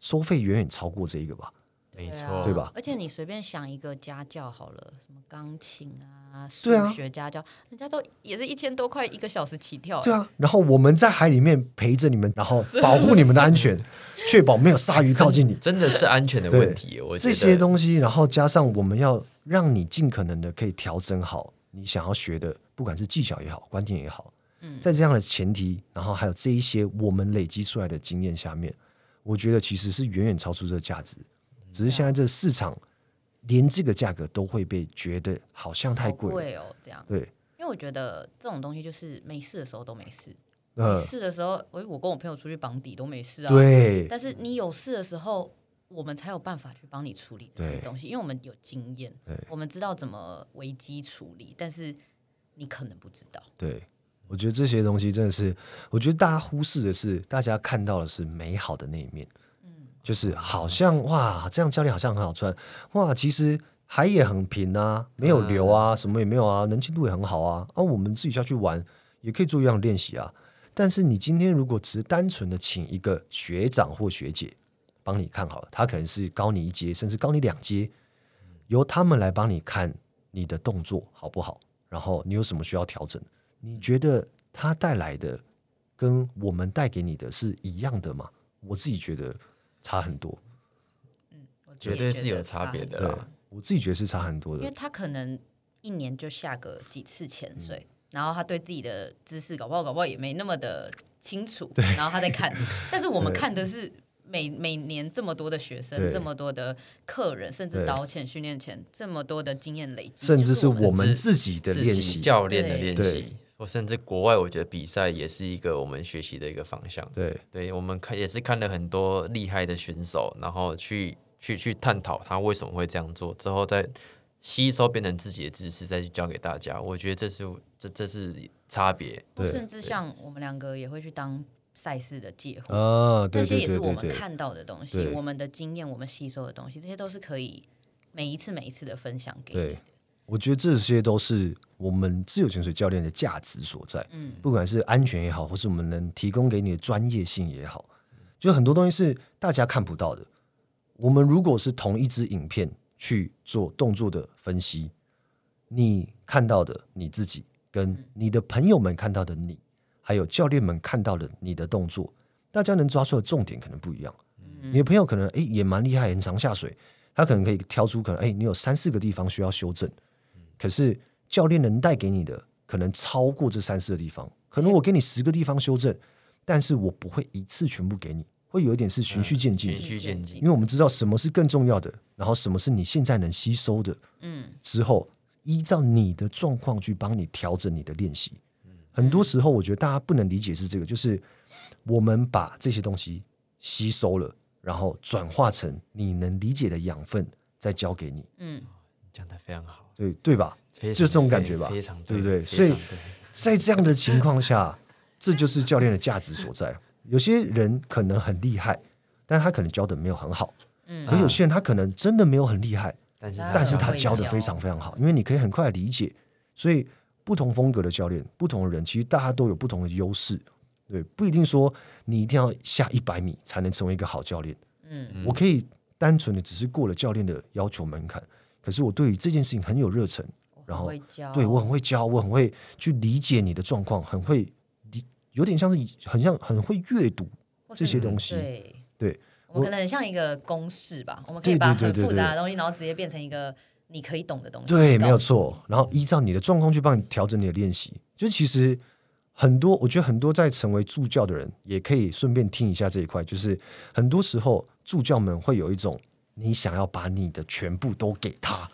[SPEAKER 1] 收费远远超过这一个吧。
[SPEAKER 2] 没错，
[SPEAKER 1] 对吧？
[SPEAKER 3] 而且你随便想一个家教好了，什么钢琴啊、数学家教，人家都也是一千多块一个小时起跳。
[SPEAKER 1] 对啊，然后我们在海里面陪着你们，然后保护你们的安全，确保没有鲨鱼靠近你，
[SPEAKER 2] 真的是安全的问题。我
[SPEAKER 1] 这些东西，然后加上我们要让你尽可能的可以调整好你想要学的，不管是技巧也好，观点也好。嗯，在这样的前提，然后还有这一些我们累积出来的经验下面，我觉得其实是远远超出这个价值。只是现在这个市场，连这个价格都会被觉得好像太贵
[SPEAKER 3] 贵哦，这样。
[SPEAKER 1] 对，
[SPEAKER 3] 因为我觉得这种东西就是没事的时候都没事，没事的时候，我我跟我朋友出去绑底都没事啊。
[SPEAKER 1] 对，
[SPEAKER 3] 但是你有事的时候，我们才有办法去帮你处理这些东西，因为我们有经验，我们知道怎么危机处理，但是你可能不知道。
[SPEAKER 1] 对，我觉得这些东西真的是，我觉得大家忽视的是，大家看到的是美好的那一面。嗯就是好像哇，这样教练好像很好穿哇，其实海也很平啊，没有流啊，什么也没有啊，能见度也很好啊。啊，我们自己下去玩也可以做一样练习啊。但是你今天如果只是单纯的请一个学长或学姐帮你看好了，他可能是高你一阶，甚至高你两阶，由他们来帮你看你的动作好不好，然后你有什么需要调整？你觉得他带来的跟我们带给你的是一样的吗？我自己觉得。差很多，
[SPEAKER 2] 嗯，绝对是有差别的啦。
[SPEAKER 1] 我自己觉得是差很多的，
[SPEAKER 3] 因为他可能一年就下个几次潜水，嗯、然后他对自己的知识搞不好搞不好也没那么的清楚，
[SPEAKER 1] 对
[SPEAKER 3] 然后他在看。但是我们看的是每每年这么多的学生，这么多的客人，甚至导潜训练前这么多的经验累积，
[SPEAKER 1] 甚至是我们自己的练习、
[SPEAKER 2] 教练的练习。或甚至国外，我觉得比赛也是一个我们学习的一个方向。
[SPEAKER 1] 对，
[SPEAKER 2] 对我们看也是看了很多厉害的选手，然后去去去探讨他为什么会这样做，之后再吸收变成自己的知识，再去教给大家。我觉得这是这这是差别。
[SPEAKER 3] 对，甚至像我们两个也会去当赛事的介护
[SPEAKER 1] 啊，这
[SPEAKER 3] 些也是我们看到的东西，我们的经验，我们吸收的东西，这些都是可以每一次每一次的分享给你。
[SPEAKER 1] 我觉得这些都是我们自由潜水教练的价值所在，嗯，不管是安全也好，或是我们能提供给你的专业性也好，就很多东西是大家看不到的。我们如果是同一支影片去做动作的分析，你看到的你自己，跟你的朋友们看到的你，还有教练们看到的你的动作，大家能抓出的重点可能不一样。你的朋友可能诶也蛮厉害，很常下水。他可能可以挑出可能哎，你有三四个地方需要修正，可是教练能带给你的可能超过这三四个地方，可能我给你十个地方修正，但是我不会一次全部给你，会有一点是循序渐进，
[SPEAKER 2] 循序渐进，
[SPEAKER 1] 因为我们知道什么是更重要的，然后什么是你现在能吸收的，
[SPEAKER 3] 嗯，
[SPEAKER 1] 之后依照你的状况去帮你调整你的练习。很多时候，我觉得大家不能理解是这个，就是我们把这些东西吸收了，然后转化成你能理解的养分，再教给你。
[SPEAKER 3] 嗯，
[SPEAKER 2] 讲的非常好，
[SPEAKER 1] 对对吧？就是这种感觉吧，
[SPEAKER 2] 非常
[SPEAKER 1] 对不对？所以在这样的情况下，这就是教练的价值所在。有些人可能很厉害，但他可能教的没有很好。嗯，而有些人他可能真的没有很厉害，但是但是他教的非常非常好，因为你可以很快理解，所以。不同风格的教练，不同的人，其实大家都有不同的优势，对，不一定说你一定要下一百米才能成为一个好教练。嗯，我可以单纯的只是过了教练的要求门槛，可是我对于这件事情很有热忱，然后对我很会教，我很会去理解你的状况，很会理，有点像是很像很会阅读这些东西。对，对
[SPEAKER 3] 我们可能很像一个公式吧，我们可以把很复杂的东西，然后直接变成一个。你可以懂的东西，
[SPEAKER 1] 对，没有错。然后依照你的状况去帮你调整你的练习。就其实很多，我觉得很多在成为助教的人也可以顺便听一下这一块。就是很多时候助教们会有一种你想要把你的全部都给他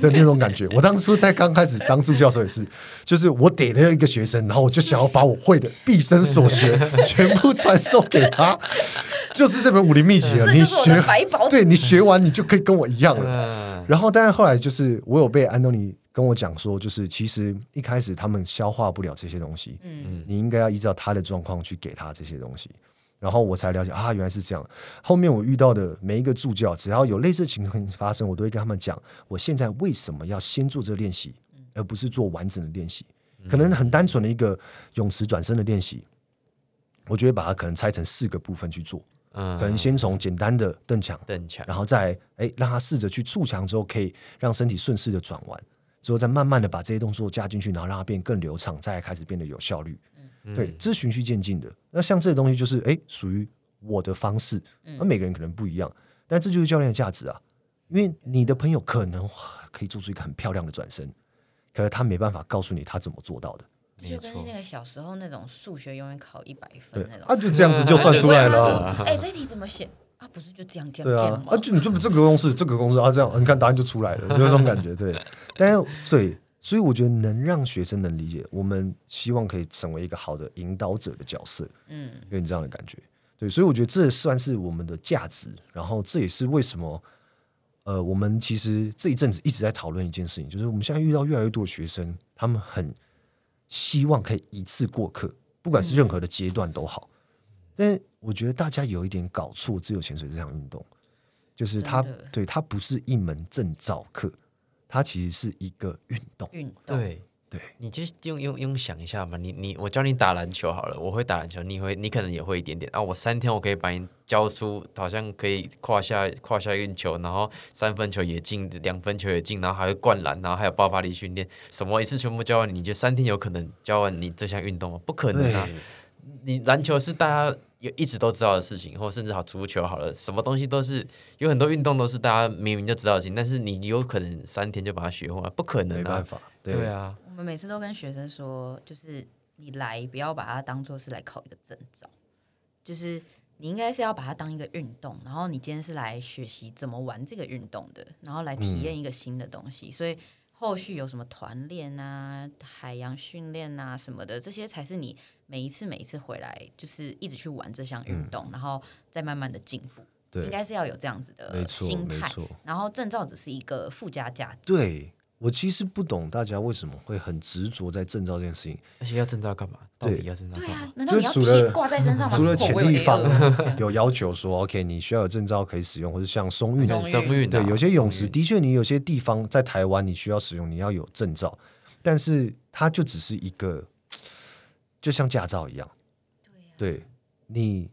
[SPEAKER 1] 的那种感觉。我当初在刚开始当助教的时候也是，就是我给了一个学生，然后我就想要把我会的毕生所学全部传授给他。就是这本武林秘籍了，你学对你学完你就可以跟我一样了。然后，但是后来就是我有被安东尼跟我讲说，就是其实一开始他们消化不了这些东西，嗯，你应该要依照他的状况去给他这些东西。然后我才了解啊，原来是这样。后面我遇到的每一个助教，只要有类似情况发生，我都会跟他们讲，我现在为什么要先做这个练习，而不是做完整的练习。可能很单纯的一个泳池转身的练习，我就会把它可能拆成四个部分去做。嗯可能先从简单的蹬墙，
[SPEAKER 2] 蹬墙，
[SPEAKER 1] 然后再哎让他试着去触墙之后，可以让身体顺势的转弯，之后再慢慢的把这些动作加进去，然后让它变更流畅，再开始变得有效率。嗯、对，这是循序渐进的。那像这个东西就是哎属于我的方式，那每个人可能不一样，但这就是教练的价值啊。因为你的朋友可能可以做出一个很漂亮的转身，可是他没办法告诉你他怎么做到的。
[SPEAKER 3] 就跟那个小时候那种数学永远考一百分那种，
[SPEAKER 1] 啊，就这样子就算出来了。
[SPEAKER 3] 哎，这题怎么写啊？不是就这样这样
[SPEAKER 1] 对啊，啊，就你就这个公式，这个公式啊，这样你看答案就出来了，就这种感觉。对，但是对，所以我觉得能让学生能理解，我们希望可以成为一个好的引导者的角色。嗯，有你这样的感觉。对，所以我觉得这算是我们的价值。然后这也是为什么，呃，我们其实这一阵子一直在讨论一件事情，就是我们现在遇到越来越多的学生，他们很。希望可以一次过课，不管是任何的阶段都好。嗯、但我觉得大家有一点搞错，自由潜水这项运动，就是它对它不是一门证照课，它其实是一个运动。
[SPEAKER 3] 运动
[SPEAKER 2] 对。对，你就用用用想一下嘛，你你我教你打篮球好了，我会打篮球，你会你可能也会一点点啊。我三天我可以把你教出，好像可以胯下胯下运球，然后三分球也进，两分球也进，然后还会灌篮，然后还有爆发力训练，什么一次全部教完，你就三天有可能教完你这项运动吗？不可能啊！对你篮球是大家有一直都知道的事情，或甚至好足球好了，什么东西都是有很多运动都是大家明明就知道的事情，但是你有可能三天就把它学会，不可能啊，
[SPEAKER 1] 没办法，对，
[SPEAKER 2] 对啊。
[SPEAKER 3] 我们每次都跟学生说，就是你来不要把它当做是来考一个证照，就是你应该是要把它当一个运动，然后你今天是来学习怎么玩这个运动的，然后来体验一个新的东西。嗯、所以后续有什么团练啊、海洋训练啊什么的，这些才是你每一次每一次回来就是一直去玩这项运动，嗯、然后再慢慢的进步。对，应该是要有这样子的心态。然后证照只是一个附加价值。
[SPEAKER 1] 对。我其实不懂大家为什么会很执着在证照这件事情，
[SPEAKER 2] 而且要证照干嘛？到底要证照干嘛？
[SPEAKER 3] 对啊，难道你要贴挂在身上吗？
[SPEAKER 1] 除了潜力方 有要求说，OK，你需要有证照可以使用，或者像松韵、
[SPEAKER 2] 松韵，
[SPEAKER 1] 对，有些泳池的确，你有些地方在台湾你需要使用，你要有证照，但是它就只是一个，就像驾照一样，对，你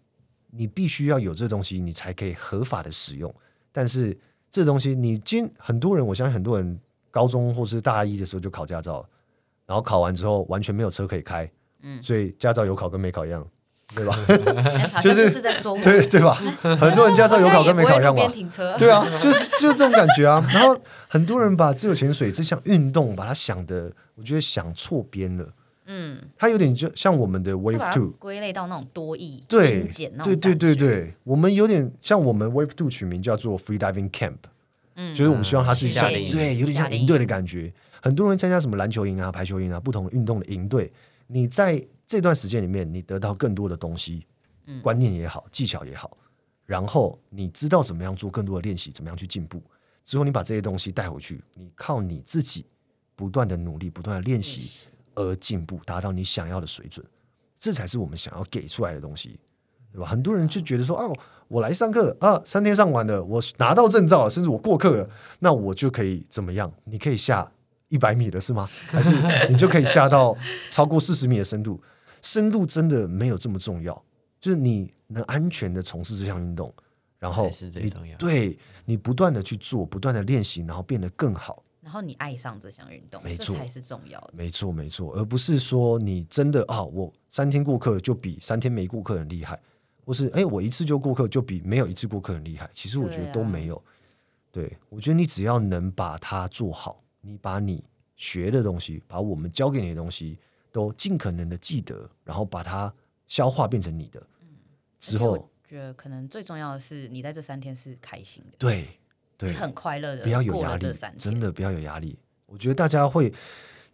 [SPEAKER 1] 你必须要有这东西，你才可以合法的使用。但是这东西，你今很多人，我相信很多人。高中或是大一的时候就考驾照，然后考完之后完全没有车可以开，嗯，所以驾照有考跟没考一样，对吧？
[SPEAKER 3] 就是在说，
[SPEAKER 1] 对对吧？很多人驾照有考跟没考一样嘛。对啊，就是就是这种感觉啊。然后很多人把自由潜水这项运动，把它想的，我觉得想错边了。嗯，它有点就像我们的 Wave Two
[SPEAKER 3] 归类到那种多义
[SPEAKER 1] 对对对对对，我们有点像我们 Wave Two 取名叫做 Free Diving Camp，嗯，就是我们希望它是像对，有点像营。队的感觉。很多人参加什么篮球营啊、排球营啊，不同的运动的营队，你在这段时间里面，你得到更多的东西，观念也好，技巧也好，然后你知道怎么样做更多的练习，怎么样去进步。之后你把这些东西带回去，你靠你自己不断的努力、不断的练习而进步，达到你想要的水准，这才是我们想要给出来的东西，对吧？很多人就觉得说，哦，我来上课啊，三天上完了，我拿到证照了，甚至我过课了，那我就可以怎么样？你可以下。一百米了是吗？还是你就可以下到超过四十米的深度？深度真的没有这么重要，就是你能安全的从事这项运动，然后你对你不断的去做，不断的练习，然后变得更好，
[SPEAKER 3] 然后你爱上这项运动，
[SPEAKER 1] 没错，
[SPEAKER 3] 这才是重要的。
[SPEAKER 1] 没错，没错，而不是说你真的啊，我三天顾客就比三天没顾客很厉害，或是哎，我一次就顾客就比没有一次顾客很厉害。其实我觉得都没有。对我觉得你只要能把它做好。你把你学的东西，把我们教给你的东西，都尽可能的记得，然后把它消化变成你的。嗯，之后
[SPEAKER 3] 我觉得可能最重要的是，你在这三天是开心的。
[SPEAKER 1] 对，对，
[SPEAKER 3] 你很快乐的，
[SPEAKER 1] 不要有压力。真的不要有压力。我觉得大家会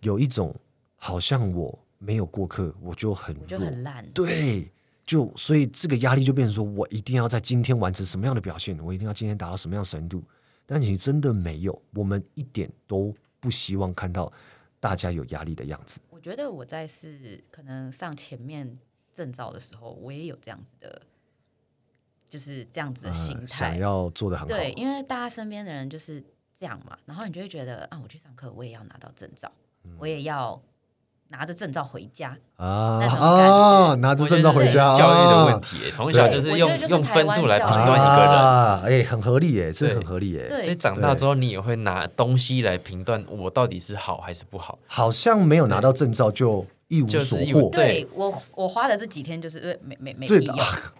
[SPEAKER 1] 有一种好像我没有过客，我就很弱，
[SPEAKER 3] 就很烂。
[SPEAKER 1] 对，就所以这个压力就变成说我一定要在今天完成什么样的表现，我一定要今天达到什么样的深度。但其实真的没有，我们一点都不希望看到大家有压力的样子。
[SPEAKER 3] 我觉得我在是可能上前面证照的时候，我也有这样子的，就是这样子的心态，呃，
[SPEAKER 1] 想要做的很好。
[SPEAKER 3] 对，因为大家身边的人就是这样嘛，然后你就会觉得啊，我去上课，我也要拿到证照，嗯，我也要。拿着证照回家
[SPEAKER 1] 啊啊！拿着证照回家，
[SPEAKER 2] 教育的问题，从小就是用用分数来评断一个人，
[SPEAKER 1] 哎，很合理耶，这很合理耶。
[SPEAKER 3] 所
[SPEAKER 2] 以长大之后，你也会拿东西来评断我到底是好还是不好。
[SPEAKER 1] 好像没有拿到证照就一无所获。
[SPEAKER 3] 对我，我花的这几天就是没没没必要。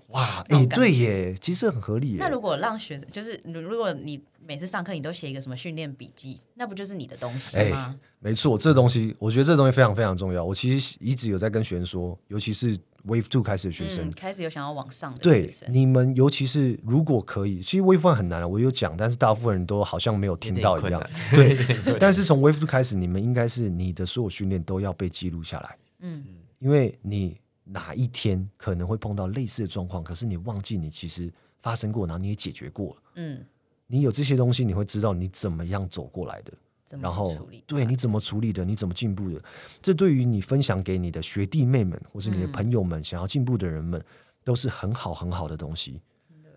[SPEAKER 1] 哇，哎，对耶，其实很合理耶。
[SPEAKER 3] 那如果让学生，就是如果你。每次上课你都写一个什么训练笔记，那不就是你的东西吗？欸、
[SPEAKER 1] 没错，这东西我觉得这东西非常非常重要。我其实一直有在跟学生说，尤其是 Wave Two 开始的学生，
[SPEAKER 3] 嗯、开始有想要往上的
[SPEAKER 1] 对你们，尤其是如果可以，其实 Wave One 很难啊，我有讲，但是大部分人都好像没有听到一样。对，但是从 Wave Two 开始，你们应该是你的所有训练都要被记录下来。嗯，因为你哪一天可能会碰到类似的状况，可是你忘记你其实发生过，然后你也解决过了。嗯。你有这些东西，你会知道你怎么样走过来的，然后对你怎么处理的，你怎么进步的。这对于你分享给你的学弟妹们，或是你的朋友们，想要进步的人们，都是很好很好的东西。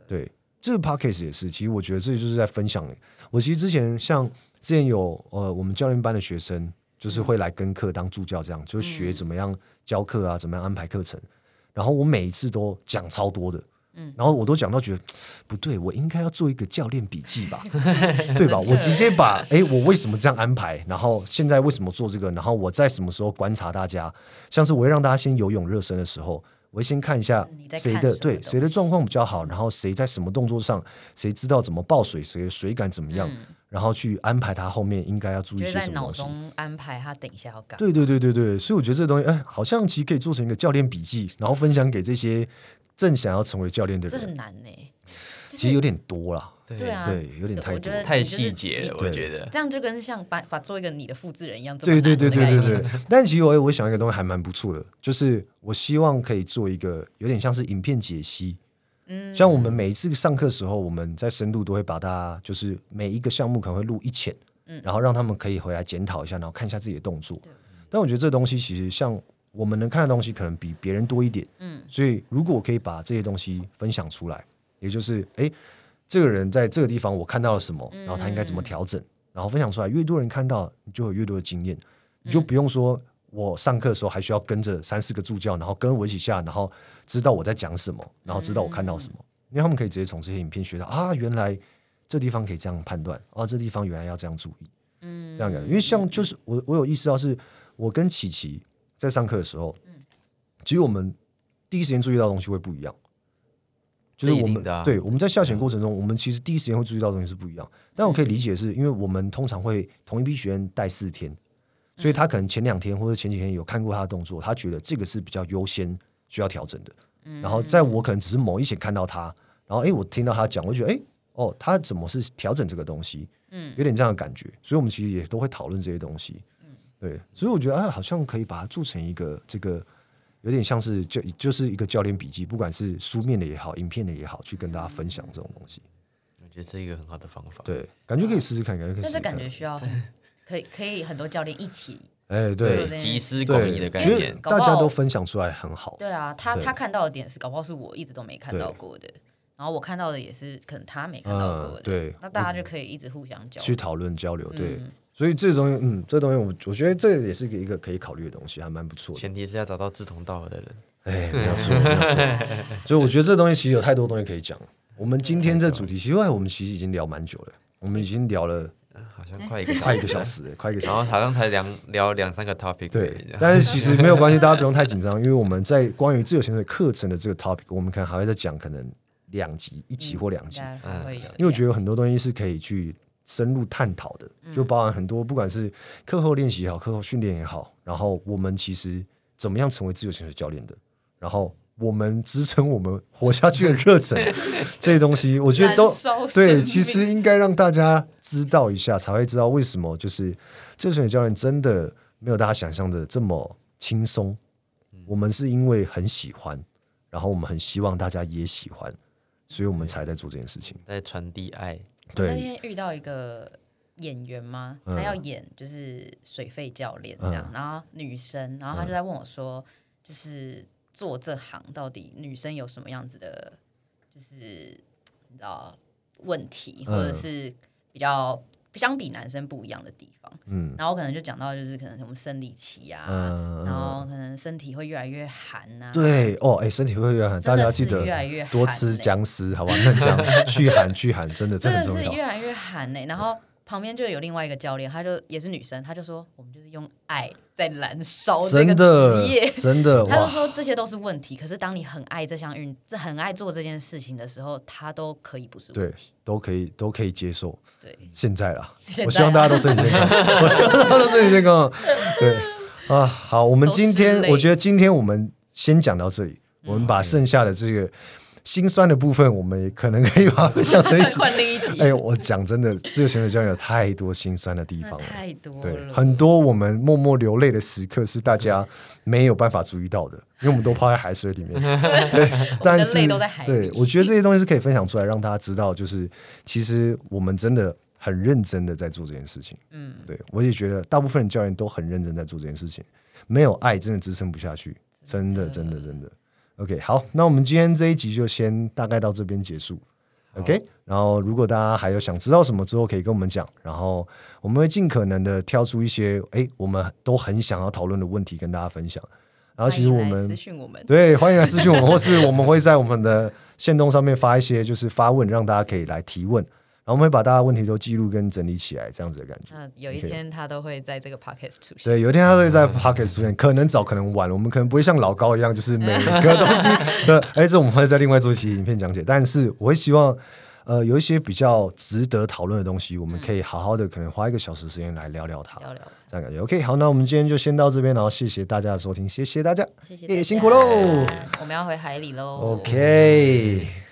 [SPEAKER 1] 对，这个 podcast 也是。其实我觉得这就是在分享。我其实之前像之前有呃，我们教练班的学生，就是会来跟课当助教，这样就学怎么样教课啊，怎么样安排课程。然后我每一次都讲超多的。嗯，然后我都讲到觉得 不对，我应该要做一个教练笔记吧，对吧？我直接把哎，我为什么这样安排？然后现在为什么做这个？然后我在什么时候观察大家？像是我会让大家先游泳热身的时候，我会先看一下谁的对谁的状况比较好，然后谁在什么动作上，谁知道怎么抱水，谁的水感怎么样，嗯、然后去安排他后面应该要注意些什么东西。脑中
[SPEAKER 3] 安排他等一下要干。
[SPEAKER 1] 对对对对对，所以我觉得这个东西哎，好像其实可以做成一个教练笔记，然后分享给这些。正想要成为教练的人，
[SPEAKER 3] 这很难呢、欸。
[SPEAKER 1] 其实有点多了，
[SPEAKER 3] 对啊，
[SPEAKER 1] 对，有点太多，
[SPEAKER 2] 太细节了。我觉得
[SPEAKER 3] 这样就跟像把把做一个你的复制人一样，
[SPEAKER 1] 对对对对对对。但其实我我想一个东西还蛮不错的，就是我希望可以做一个有点像是影片解析。嗯，像我们每一次上课的时候，我们在深度都会把大家就是每一个项目可能会录一浅，嗯，然后让他们可以回来检讨一下，然后看一下自己的动作。但我觉得这东西其实像。我们能看的东西可能比别人多一点，嗯，所以如果我可以把这些东西分享出来，也就是，哎，这个人在这个地方我看到了什么，然后他应该怎么调整，然后分享出来，越多人看到，你就有越多的经验，你就不用说我上课的时候还需要跟着三四个助教，然后跟我一起下，然后知道我在讲什么，然后知道我看到什么，因为他们可以直接从这些影片学到啊，原来这地方可以这样判断，啊，这地方原来要这样注意，嗯，这样的，因为像就是我我有意识到是我跟琪琪。在上课的时候，其实我们第一时间注意到的东西会不一样。就是我们、
[SPEAKER 2] 啊、
[SPEAKER 1] 对我们在下潜过程中，我们其实第一时间会注意到的东西是不一样。但我可以理解是，是因为我们通常会同一批学员带四天，所以他可能前两天或者前几天有看过他的动作，他觉得这个是比较优先需要调整的。然后在我可能只是某一显看到他，然后哎，我听到他讲，我觉得哎，哦，他怎么是调整这个东西？嗯，有点这样的感觉。所以我们其实也都会讨论这些东西。对，所以我觉得啊，好像可以把它做成一个这个。有点像是就就是一个教练笔记，不管是书面的也好，影片的也好，去跟大家分享这种东西。
[SPEAKER 2] 我觉得是一个很好的方法。
[SPEAKER 1] 对，感觉可以试试看，感觉可以试试看。
[SPEAKER 3] 但是感觉需要可以可以很多教练一起。
[SPEAKER 1] 哎，对，
[SPEAKER 2] 集思广益的概念，
[SPEAKER 1] 大家都分享出来很好。
[SPEAKER 3] 对啊，他他看到的点是，搞不好是我一直都没看到过的，然后我看到的也是可能他没看到过的。
[SPEAKER 1] 对，
[SPEAKER 3] 那大家就可以一直互相交
[SPEAKER 1] 去讨论交流。对。所以这个东西，嗯，这个东西我我觉得这也是一个可以考虑的东西，还蛮不错的。
[SPEAKER 2] 前提是要找到志同道合的人。
[SPEAKER 1] 哎，没有错，没有错。所以我觉得这东西其实有太多东西可以讲。我们今天这主题，其实我们其实已经聊蛮久了，我们已经聊了
[SPEAKER 2] 好像快一个
[SPEAKER 1] 快一个小时，快一个小时，
[SPEAKER 2] 然后好像才两聊两三个 topic。
[SPEAKER 1] 对，但是其实没有关系，大家不用太紧张，因为我们在关于自由潜水课程的这个 topic，我们可能还会再讲，可能两集、一集或两集。
[SPEAKER 3] 嗯，
[SPEAKER 1] 因为我觉得有很多东西是可以去。深入探讨的，就包含很多，不管是课后练习也好，课后训练也好，然后我们其实怎么样成为自由潜水教练的，然后我们支撑我们活下去的热忱，这些东西，我觉得都对，其实应该让大家知道一下，才会知道为什么就是自由潜水教练真的没有大家想象的这么轻松。我们是因为很喜欢，然后我们很希望大家也喜欢，所以我们才在做这件事情，
[SPEAKER 2] 在传递爱。
[SPEAKER 1] 对
[SPEAKER 3] 那天遇到一个演员吗？他要演就是水费教练这样，嗯、然后女生，然后他就在问我说，就是做这行到底女生有什么样子的，就是你知道问题，或者是比较。相比男生不一样的地方，嗯，然后可能就讲到就是可能什么生理期啊，嗯、然后可能身体会越来越寒呐、啊，
[SPEAKER 1] 对哦，哎，身体会越来越寒，大家要记得越来越多吃姜丝，好吧，嫩姜去寒去寒，真的真的是
[SPEAKER 3] 越来越寒呢。然后旁边就有另外一个教练，他就也是女生，他就说我们就是用爱。在燃烧这个职业，
[SPEAKER 1] 真的，
[SPEAKER 3] 他就说这些都是问题。可是当你很爱这项运，这很爱做这件事情的时候，他都可以不是问题，
[SPEAKER 1] 都可以都可以接受。
[SPEAKER 3] 对，
[SPEAKER 1] 现在啦，我希望大家都身体健康，我希望大家都身体健康。对啊，好，我们今天我觉得今天我们先讲到这里，我们把剩下的这个。心酸的部分，我们也可能可以把它分享成一集。
[SPEAKER 3] 换另一集。
[SPEAKER 1] 哎，我讲真的，自由潜水教练有太多心酸的地方了，
[SPEAKER 3] 太多了。
[SPEAKER 1] 对，很多我们默默流泪的时刻是大家没有办法注意到的，因为我们都泡在海水里面。对，但是对，我觉得这些东西是可以分享出来，让大家知道，就是其实我们真的很认真的在做这件事情。嗯，对，我也觉得大部分的教练都很认真在做这件事情，没有爱真的支撑不下去，真的，真的，真的。OK，好，那我们今天这一集就先大概到这边结束。OK，然后如果大家还有想知道什么之后，可以跟我们讲，然后我们会尽可能的挑出一些哎，我们都很想要讨论的问题跟大家分享。然后其实我们
[SPEAKER 3] 私讯我们，
[SPEAKER 1] 对，欢迎来私讯我们，或是我们会在我们的线动上面发一些就是发问，让大家可以来提问。然后我们会把大家问题都记录跟整理起来，这样子的感觉。
[SPEAKER 3] 那有一天他都会在这个 podcast 出现。
[SPEAKER 1] 对，有一天他都会在 podcast 出现，可能早，可能晚。我们可能不会像老高一样，就是每个东西 的，哎，这我们会在另外做一期影片讲解。但是我会希望，呃，有一些比较值得讨论的东西，我们可以好好的，可能花一个小时时间来聊聊它。聊聊，这样感觉 OK。好，那我们今天就先到这边，然后谢谢大家的收听，谢谢大家，
[SPEAKER 3] 谢谢，
[SPEAKER 1] 辛苦喽，
[SPEAKER 3] 我们要回海里喽。
[SPEAKER 1] OK。